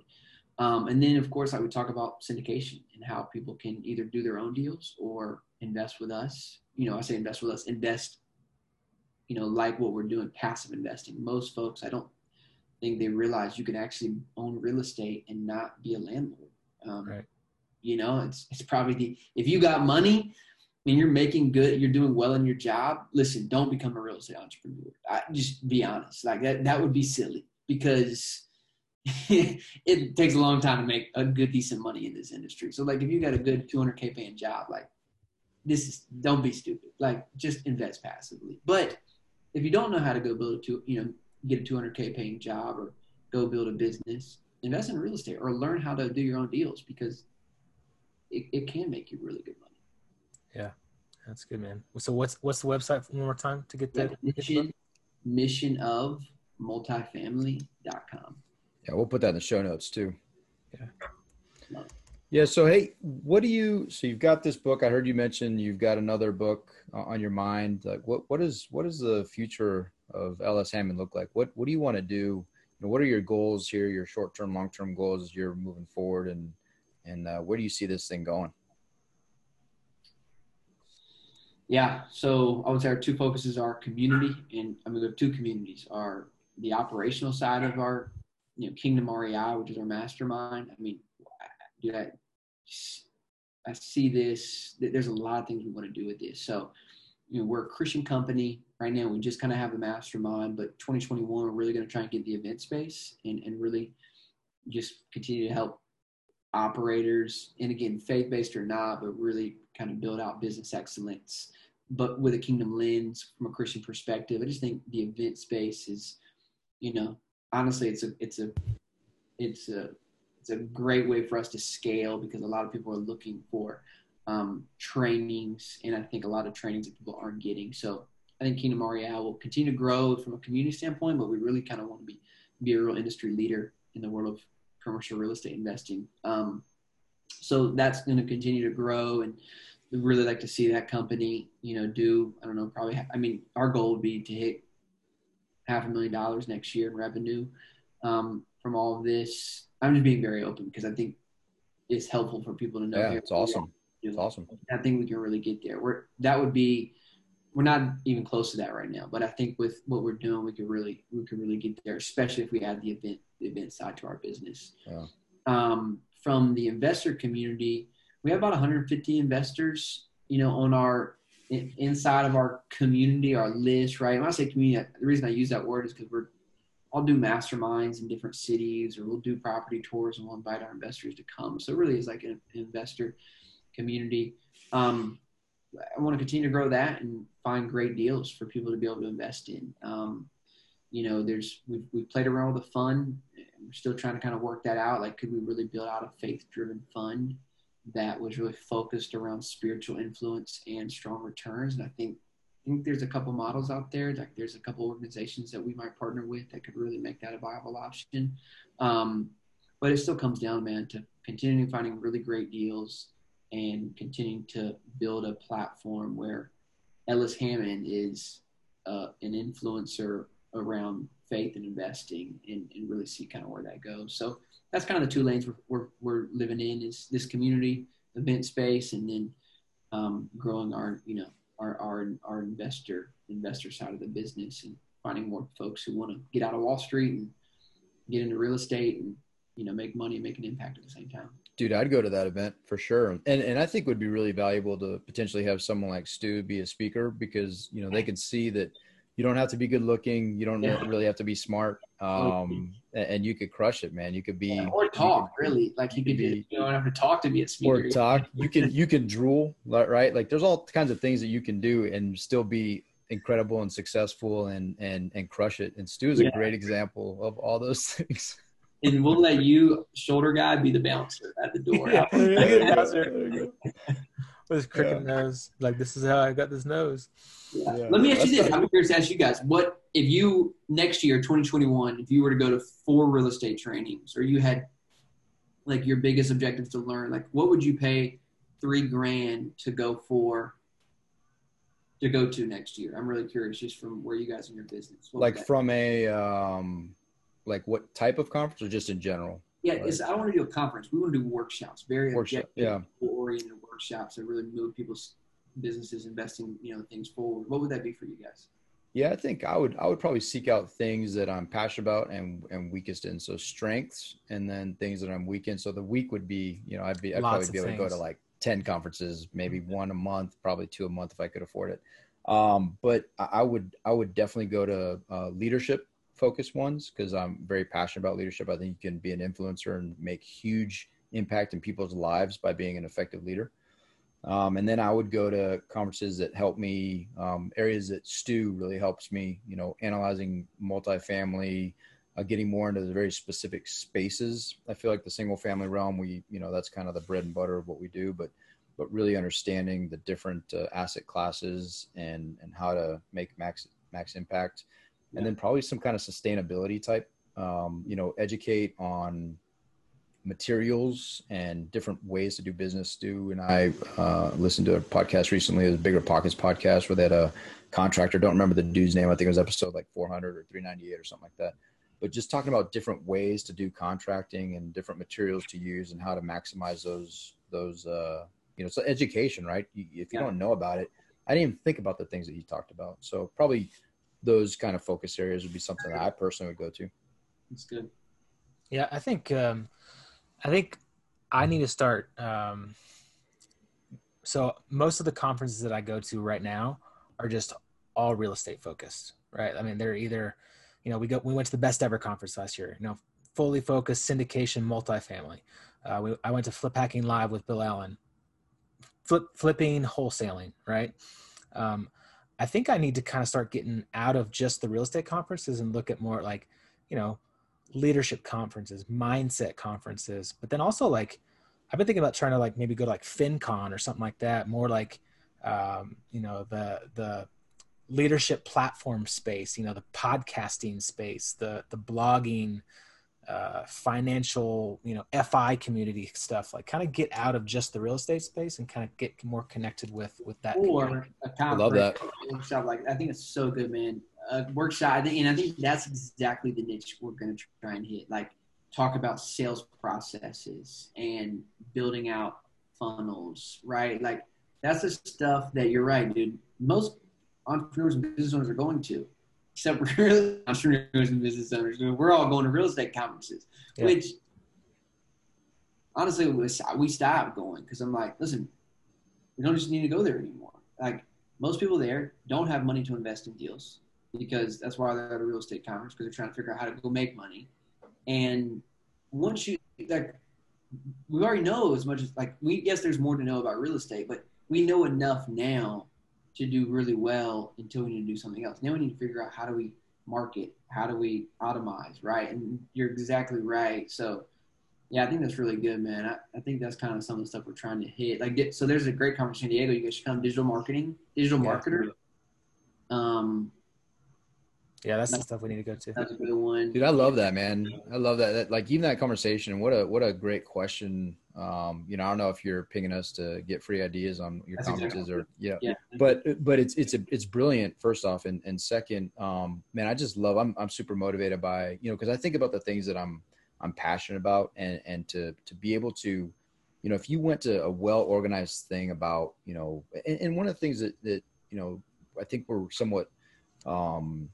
Um, and then, of course, I would talk about syndication and how people can either do their own deals or invest with us. You know, I say invest with us, invest, you know, like what we're doing, passive investing. Most folks, I don't think they realize you can actually own real estate and not be a landlord. Um, Right. You know, it's it's probably the if you got money and you're making good, you're doing well in your job. Listen, don't become a real estate entrepreneur. I, just be honest, like that that would be silly because it takes a long time to make a good decent money in this industry. So like if you got a good 200k paying job, like this is don't be stupid. Like just invest passively. But if you don't know how to go build a two, you know, get a 200k paying job or go build a business, invest in real estate or learn how to do your own deals because it, it can make you really good money. Yeah, that's good, man. So what's what's the website one more time to get that? get? Mission, mission of multifamily.com. Yeah, we'll put that in the show notes too. Yeah. Yeah. So, hey, what do you? So you've got this book. I heard you mention you've got another book uh, on your mind. Like, what what is what does the future of Ellis Hammond look like? What what do you want to do? You know, what are your goals here? Your short term, long term goals as you're moving forward, and and uh, where do you see this thing going? Yeah, so I would say our two focuses are community, and I mean we have two communities: are the operational side of our, you know, Kingdom REI, which is our mastermind. I mean, dude, I, I see this. There's a lot of things we want to do with this. So, you know, we're a Christian company right now. We just kind of have the mastermind, but 2021, we're really going to try and get the event space and and really just continue to help operators, and again, faith based or not, but really kind of build out business excellence, but with a kingdom lens from a Christian perspective. I just think the event space is, you know, honestly, it's a it's a it's a it's a great way for us to scale because a lot of people are looking for um, trainings, and I think a lot of trainings that people aren't getting. So I think Kingdom REI will continue to grow from a community standpoint, but we really kind of want to be be a real industry leader in the world of commercial real estate investing. Um, so that's going to continue to grow, and we really like to see that company, you know, do I don't know, probably. I mean, our goal would be to hit half a million dollars next year in revenue um, from all of this. I'm just being very open because I think it's helpful for people to know. Yeah, it's awesome. It's awesome. I think we can really get there. We're that would be we're not even close to that right now, but I think with what we're doing, we could really we could really get there, especially if we add the event the event side to our business. Yeah. Um, from the investor community, we have about 150 investors, you know, on our inside of our community, our list, right? When I say community, the reason I use that word is because we're I'll do masterminds in different cities, or we'll do property tours, and we'll invite our investors to come. So it really is like an, investor community. Um, I want to continue to grow that and find great deals for people to be able to invest in. Um, you know, there's we've we've played around with a fund. We're still trying to kind of work that out. Like, could we really build out a faith-driven fund that was really focused around spiritual influence and strong returns? And I think I think there's a couple models out there. Like, there's a couple organizations that we might partner with that could really make that a viable option. Um, but it still comes down, man, to continuing finding really great deals and continuing to build a platform where Ellis Hammond is uh, an influencer around faith and investing and, and really see kind of where that goes. So that's kind of the two lanes we're, we're, we're living in is this community event space and then um, growing our, you know, our, our, our investor, investor side of the business and finding more folks who want to get out of Wall Street and get into real estate and, you know, make money and make an impact at the same time. Dude, I'd go to that event for sure. And and I think it would be really valuable to potentially have someone like Stu be a speaker because, you know, they could see that you don't have to be good looking, you don't Yeah. really have to be smart. Um and, and you could crush it, man. You could be or talk could- really like you you could could be- you don't have to talk to be a speaker or talk. You can you can drool, right? Like there's all kinds of things that you can do and still be incredible and successful and and and crush it. And Stu is a great example of all those things. and we'll let you shoulder guy be the bouncer at the door Yeah, there you go, bouncer. There you go. With his crooked nose. Like this is how I got this nose. Yeah. Yeah. Let me ask you this. I'm curious to ask you guys, what if you next year, 2021, if you were to go to four real estate trainings or you had like your biggest objectives to learn? Like, what would you pay three grand to go for? To go to next year, I'm really curious, just from where you guys in your business. Like that- from a um like what type of conference or just in general yeah, it's, I don't want to do a conference. We want to do workshops, very Workshop, objective, oriented workshops that really move people's businesses, investing, you know, things forward. What would that be for you guys? yeah i think i would i would probably seek out things that i'm passionate about and and weakest in. So strengths and then things that i'm weak in. So the week would be you know i'd be i'd Lots probably be of able to go to like 10 conferences maybe one a month probably two a month if i could afford it. Um but i I would i would definitely go to uh, leadership focused ones because i'm very passionate about leadership. I think you can be an influencer and make huge impact in people's lives by being an effective leader um, and then I would go to conferences that help me, um, areas that Stu really helps me, you know, analyzing multifamily, uh, getting more into the very specific spaces. I feel like the single family realm, we, you know, that's kind of the bread and butter of what we do, but, but really understanding the different uh, asset classes and, and how to make max, max impact. And then probably some kind of sustainability type, um, you know, educate on materials and different ways to do business. Stu and I uh, listened to a podcast recently, the Bigger Pockets podcast, where they had a contractor. Don't remember the dude's name. I think it was episode like 400 or 398 or something like that. But just talking about different ways to do contracting and different materials to use and how to maximize those those uh, you know, so education, right? If you Yeah. don't know about it, I didn't even think about the things that he talked about. So probably those kind of focus areas would be something that I personally would go to. It's good. Yeah, I think um, I think I need to start. Um, so most of the conferences that I go to right now are just all real estate focused, right? I mean, they're either, you know, we go we went to the best ever conference last year, you know, fully focused syndication multifamily. Uh, we, I went to Flip Hacking Live with Bill Allen, flip flipping wholesaling, right? Um, I think I need to kind of start getting out of just the real estate conferences and look at more like, you know, leadership conferences, mindset conferences, but then also like I've been thinking about trying to like maybe go to like FinCon or something like that, more like um, you know, the the leadership platform space, you know, the podcasting space, the the blogging, uh, financial, you know, FI community stuff, like kind of get out of just the real estate space and kind of get more connected with with that Or community. a conference, love that. a like I think it's so good, man. A workshop, and I think that's exactly the niche we're going to try and hit. Like talk about sales processes and building out funnels, right? Like that's the stuff that you're right, dude. Most entrepreneurs and business owners are going to, except real entrepreneurs and business owners. We're all going to real estate conferences, Yeah. which honestly we stopped going because I'm like, listen, we don't just need to go there anymore. Like most people there don't have money to invest in deals because that's why they're at a real estate conference because they're trying to figure out how to go make money. And once you like, we already know as much as like we yes, there's more to know about real estate, but we know enough now to do really well until we need to do something else. Now we need to figure out how do we market, how do we automize, right? And you're exactly right. So yeah, I think that's really good, man. I, I think that's kind of some of the stuff we're trying to hit. Like, get, so there's a great conference in San Diego. You guys should come. Digital marketing, digital Yeah. marketer. Um, Yeah, that's the stuff we need to go to. that's a good one. Dude, I love that, man. I love that. that. Like even that conversation. What a what a great question. Um, you know, I don't know if you're pinging us to get free ideas on your That's exactly or yeah, Yeah. but but it's it's a, it's brilliant. First off, and and second, um, man, I just love. I'm I'm super motivated by you know because I think about the things that I'm I'm passionate about, and and to to be able to, you know, if you went to a well organized thing about you know, and, and one of the things that that you know, I think we're somewhat um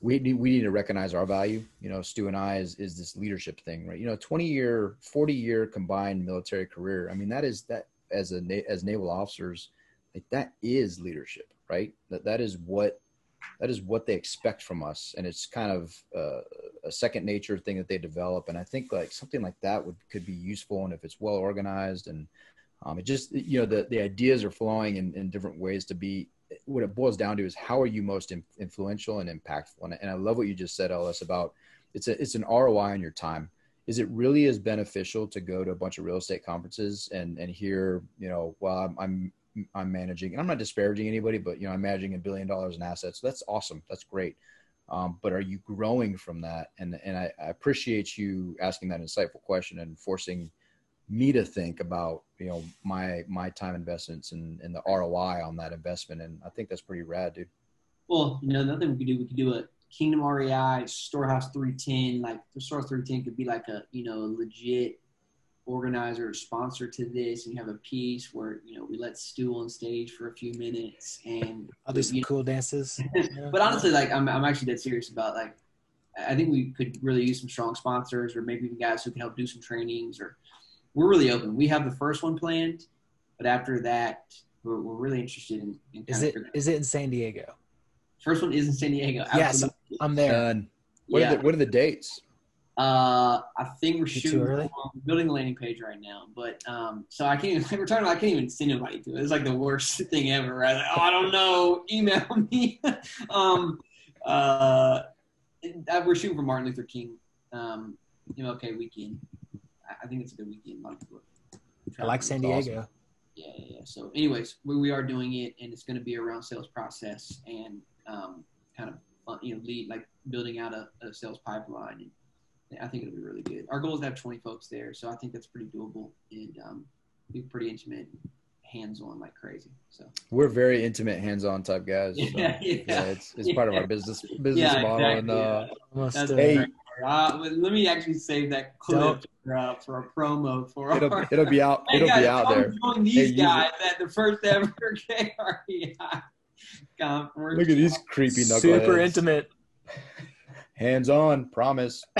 we need, we need to recognize our value. You know, Stu and I is, is this leadership thing, right? You know, 20 year, 40 year combined military career. I mean, that is that as a, as naval officers, like that is leadership, right? That, that is what, that is what they expect from us. And it's kind of uh, a second nature thing that they develop. And I think like something like that would, could be useful. And if it's well organized and um, it just, you know, the, the ideas are flowing in, in different ways to be what it boils down to is how are you most in, influential and impactful? And, and i love what you just said ellis about it's a it's an roi on your time. Is it really as beneficial to go to a bunch of real estate conferences and and hear you know well i'm i'm, I'm managing and i'm not disparaging anybody but you know i'm managing a billion dollars in assets. That's awesome. That's great. Um, but are you growing from that? And and I, I appreciate you asking that insightful question and forcing me to think about you know my my time investments and, and the ROI on that investment. And I think that's pretty rad, dude. Well, you know, another thing we could do, we could do a Kingdom REI, Storehouse 310. Like the Storehouse 310 could be like a, you know, a legit organizer or sponsor to this and you have a piece where, you know, we let Stu on stage for a few minutes and I'll do some you know, cool dances. but honestly, like I'm, I'm actually dead serious about like I think we could really use some strong sponsors or maybe even guys who can help do some trainings or we're really open. We have the first one planned, but after that, we're, we're really interested in. in Is kind of it figuring- is it in San Diego? first one is in San Diego? Yes, I'm there. Done. What, Yeah. are the, what are the dates? Uh, I think we're shooting too early? for- building a landing page right now, but um, so I can't even. We're talking about I can't even send anybody to it. It's like the worst thing ever. Right? Like, oh, I don't know. Email me. um, uh, we're shooting for Martin Luther King. Um, MLK weekend. I, I think it's a good weekend. A lot of people are I like San Diego. awesome. yeah, yeah, yeah. So, anyways, we, we are doing it, and it's going to be around sales process and um, kind of uh, you know lead like building out a, a sales pipeline. And I think it'll be really good. Our goal is to have 20 folks there, so I think that's pretty doable and um, be pretty intimate, hands-on like crazy. So We're very intimate, hands-on type guys. so, Yeah, yeah. it's it's part of our business business Yeah, model. And exactly, uh, yeah. Almost, uh, Hey. Great. Uh, let me actually save that clip for, uh, for a promo for it'll our. it'll be out. Hey It'll guys, be out come there. Join these Hey, use it. guys at the first ever KREI conference. Look at these creepy knuckleheads. super intimate. Hands on, promise.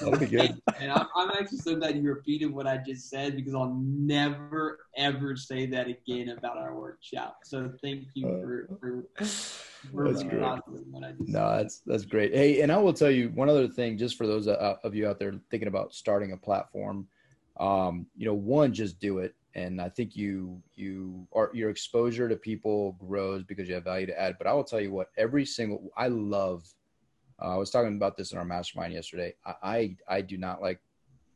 That'll be good. And I'm, I'm actually so glad you repeated what I just said because I'll never ever say that again about our workshop. So thank you for for, for Uh, That's great. what I just No, that's that's great. Hey, and I will tell you one other thing, just for those uh, of you out there thinking about starting a platform. Um, you know, one, just do it, and I think you you are your exposure to people grows because you have value to add. But I will tell you what, every single I love. Uh, I was talking about this in our mastermind yesterday. I, I I do not like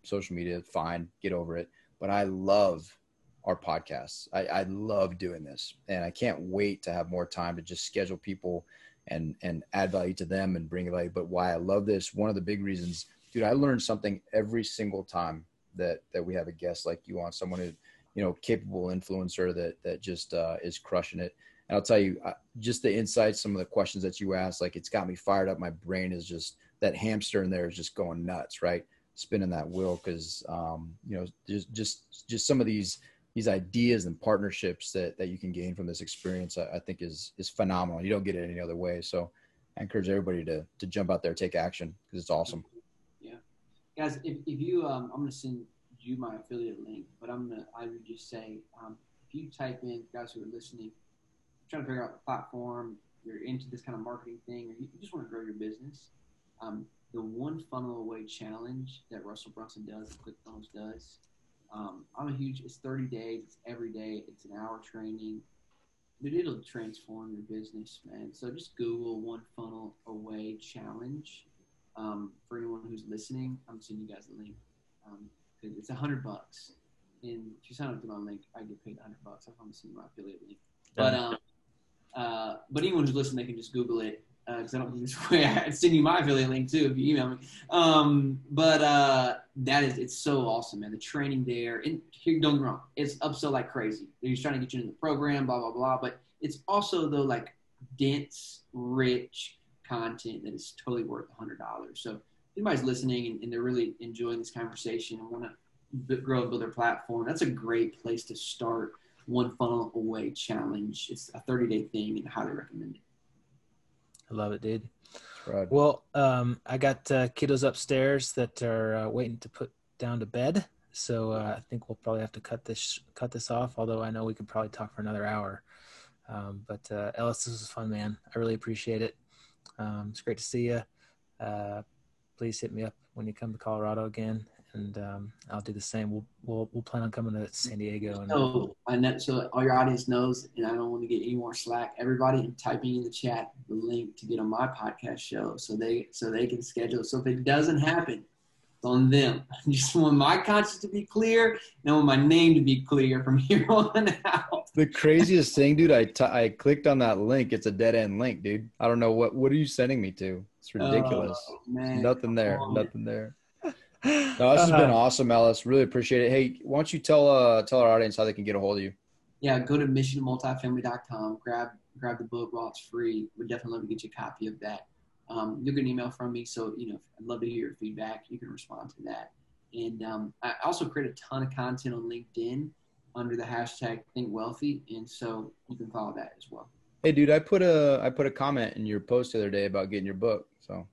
social media. Fine, get over it. But I love our podcasts. I, I love doing this, and I can't wait to have more time to just schedule people and and add value to them and bring value. But why I love this, one of the big reasons, dude, I learn something every single time that that we have a guest like you on, someone who, you know, capable influencer that that just uh, is crushing it. And I'll tell you, uh, just the insights, some of the questions that you asked, like it's got me fired up. My brain is just that hamster in there is just going nuts, right? Spinning that wheel because um, you know just just just some of these these ideas and partnerships that that you can gain from this experience, I, I think is is phenomenal. You don't get it any other way. So I encourage everybody to to jump out there, take action because it's awesome. Yeah, guys, if, if you, um, I'm gonna send you my affiliate link, but I'm gonna, I would just say, um, if you type in guys who are listening, trying to figure out the platform, you're into this kind of marketing thing, or you just want to grow your business, um, the one funnel away challenge that Russell Brunson does, ClickFunnels does. Um, I'm a huge. It's 30 days. It's every day. It's an hour training. But it'll transform your business, man. So just Google one funnel away challenge um, for anyone who's listening, I'm sending you guys the link. Um, 'cause it's a hundred bucks, and if you sign up to my link, I get paid a hundred bucks. I'm gonna send you my affiliate link. But um, uh, but anyone who's listening, they can just Google it because I don't think this way. I send you my affiliate link too if you email me. Um, but uh, that is it's so awesome, man. The training there, and here, don't get wrong, it's upsell like crazy. He's trying to get you into the program, blah blah blah. But it's also though like dense, rich content that is totally worth a hundred dollars. So if anybody's listening and, and they're really enjoying this conversation and want to grow and build their platform, that's a great place to start. One funnel away challenge. It's a 30 day thing and I highly recommend it. I love it, dude. Right. Well, um, I got uh, kiddos upstairs that are uh, waiting to put down to bed, so uh, I think we'll probably have to cut this cut this off. Although I know we could probably talk for another hour. Um, but uh, Ellis, this was fun, man. I really appreciate it. Um, it's great to see you. Uh, please hit me up when you come to Colorado again, and um, I'll do the same. We'll we'll we'll plan on coming to San Diego. And So, I know, so all your audience knows, and I don't want to get any more slack. Everybody, I'm typing in the chat the link to get on my podcast show, so they so they can schedule. So if it doesn't happen, it's on them. I just want my conscience to be clear, and I want my name to be clear from here on out. The craziest thing, dude, I t- I clicked on that link. It's a dead end link, dude. I don't know what what are you sending me to? It's ridiculous. Oh, man. Nothing there. Come on. Nothing there. No, this has been Uh, awesome, Ellis. Really appreciate it. Hey, why don't you tell uh tell our audience how they can get a hold of you? Yeah, go to missionmultifamily.com. Grab grab the book while it's free. We'd definitely love to get you a copy of that. Um, you'll get an email from me, so you know I'd love to hear your feedback. You can respond to that. And um, I also create a ton of content on LinkedIn under the hashtag Think Wealthy, and so you can follow that as well. Hey, dude, I put a I put a comment in your post the other day about getting your book. So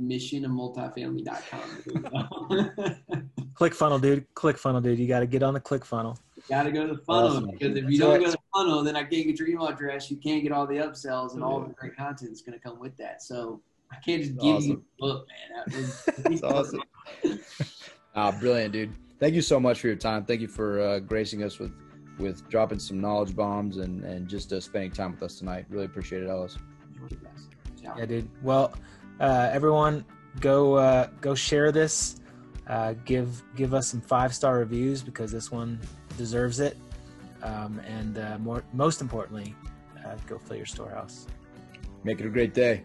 missionandmultifamily.com. Click funnel, dude. Click funnel, dude. You got to get on the click funnel. Got to go to the funnel Awesome. because if you That's don't right. go to the funnel, then I can't get your email address. You can't get all the upsells and all the great content that's going to come with that. So I can't just give you a book, man. That's awesome. ah, brilliant, dude. Thank you so much for your time. Thank you for uh, gracing us with with dropping some knowledge bombs and and just uh, spending time with us tonight. Really appreciate it, Ellis. Ciao. Yeah, dude. Well, uh, everyone, go uh, go share this. Uh, give give us some five star reviews because this one deserves it. Um, and uh, more most importantly, uh, go fill your storehouse. Make it a great day.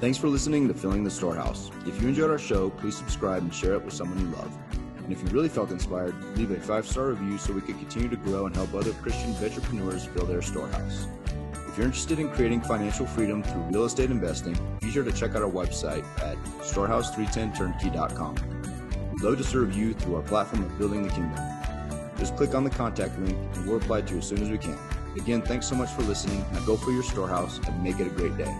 Thanks for listening to Filling the Storehouse. If you enjoyed our show, please subscribe and share it with someone you love. And if you really felt inspired, leave a five star review so we can continue to grow and help other Christian entrepreneurs fill their storehouse. If you're interested in creating financial freedom through real estate investing, be sure to check out our website at storehouse310turnkey.com. We'd love to serve you through our platform of building the kingdom. Just click on the contact link and we'll reply to you as soon as we can. Again, thanks so much for listening. Now go for your storehouse and make it a great day.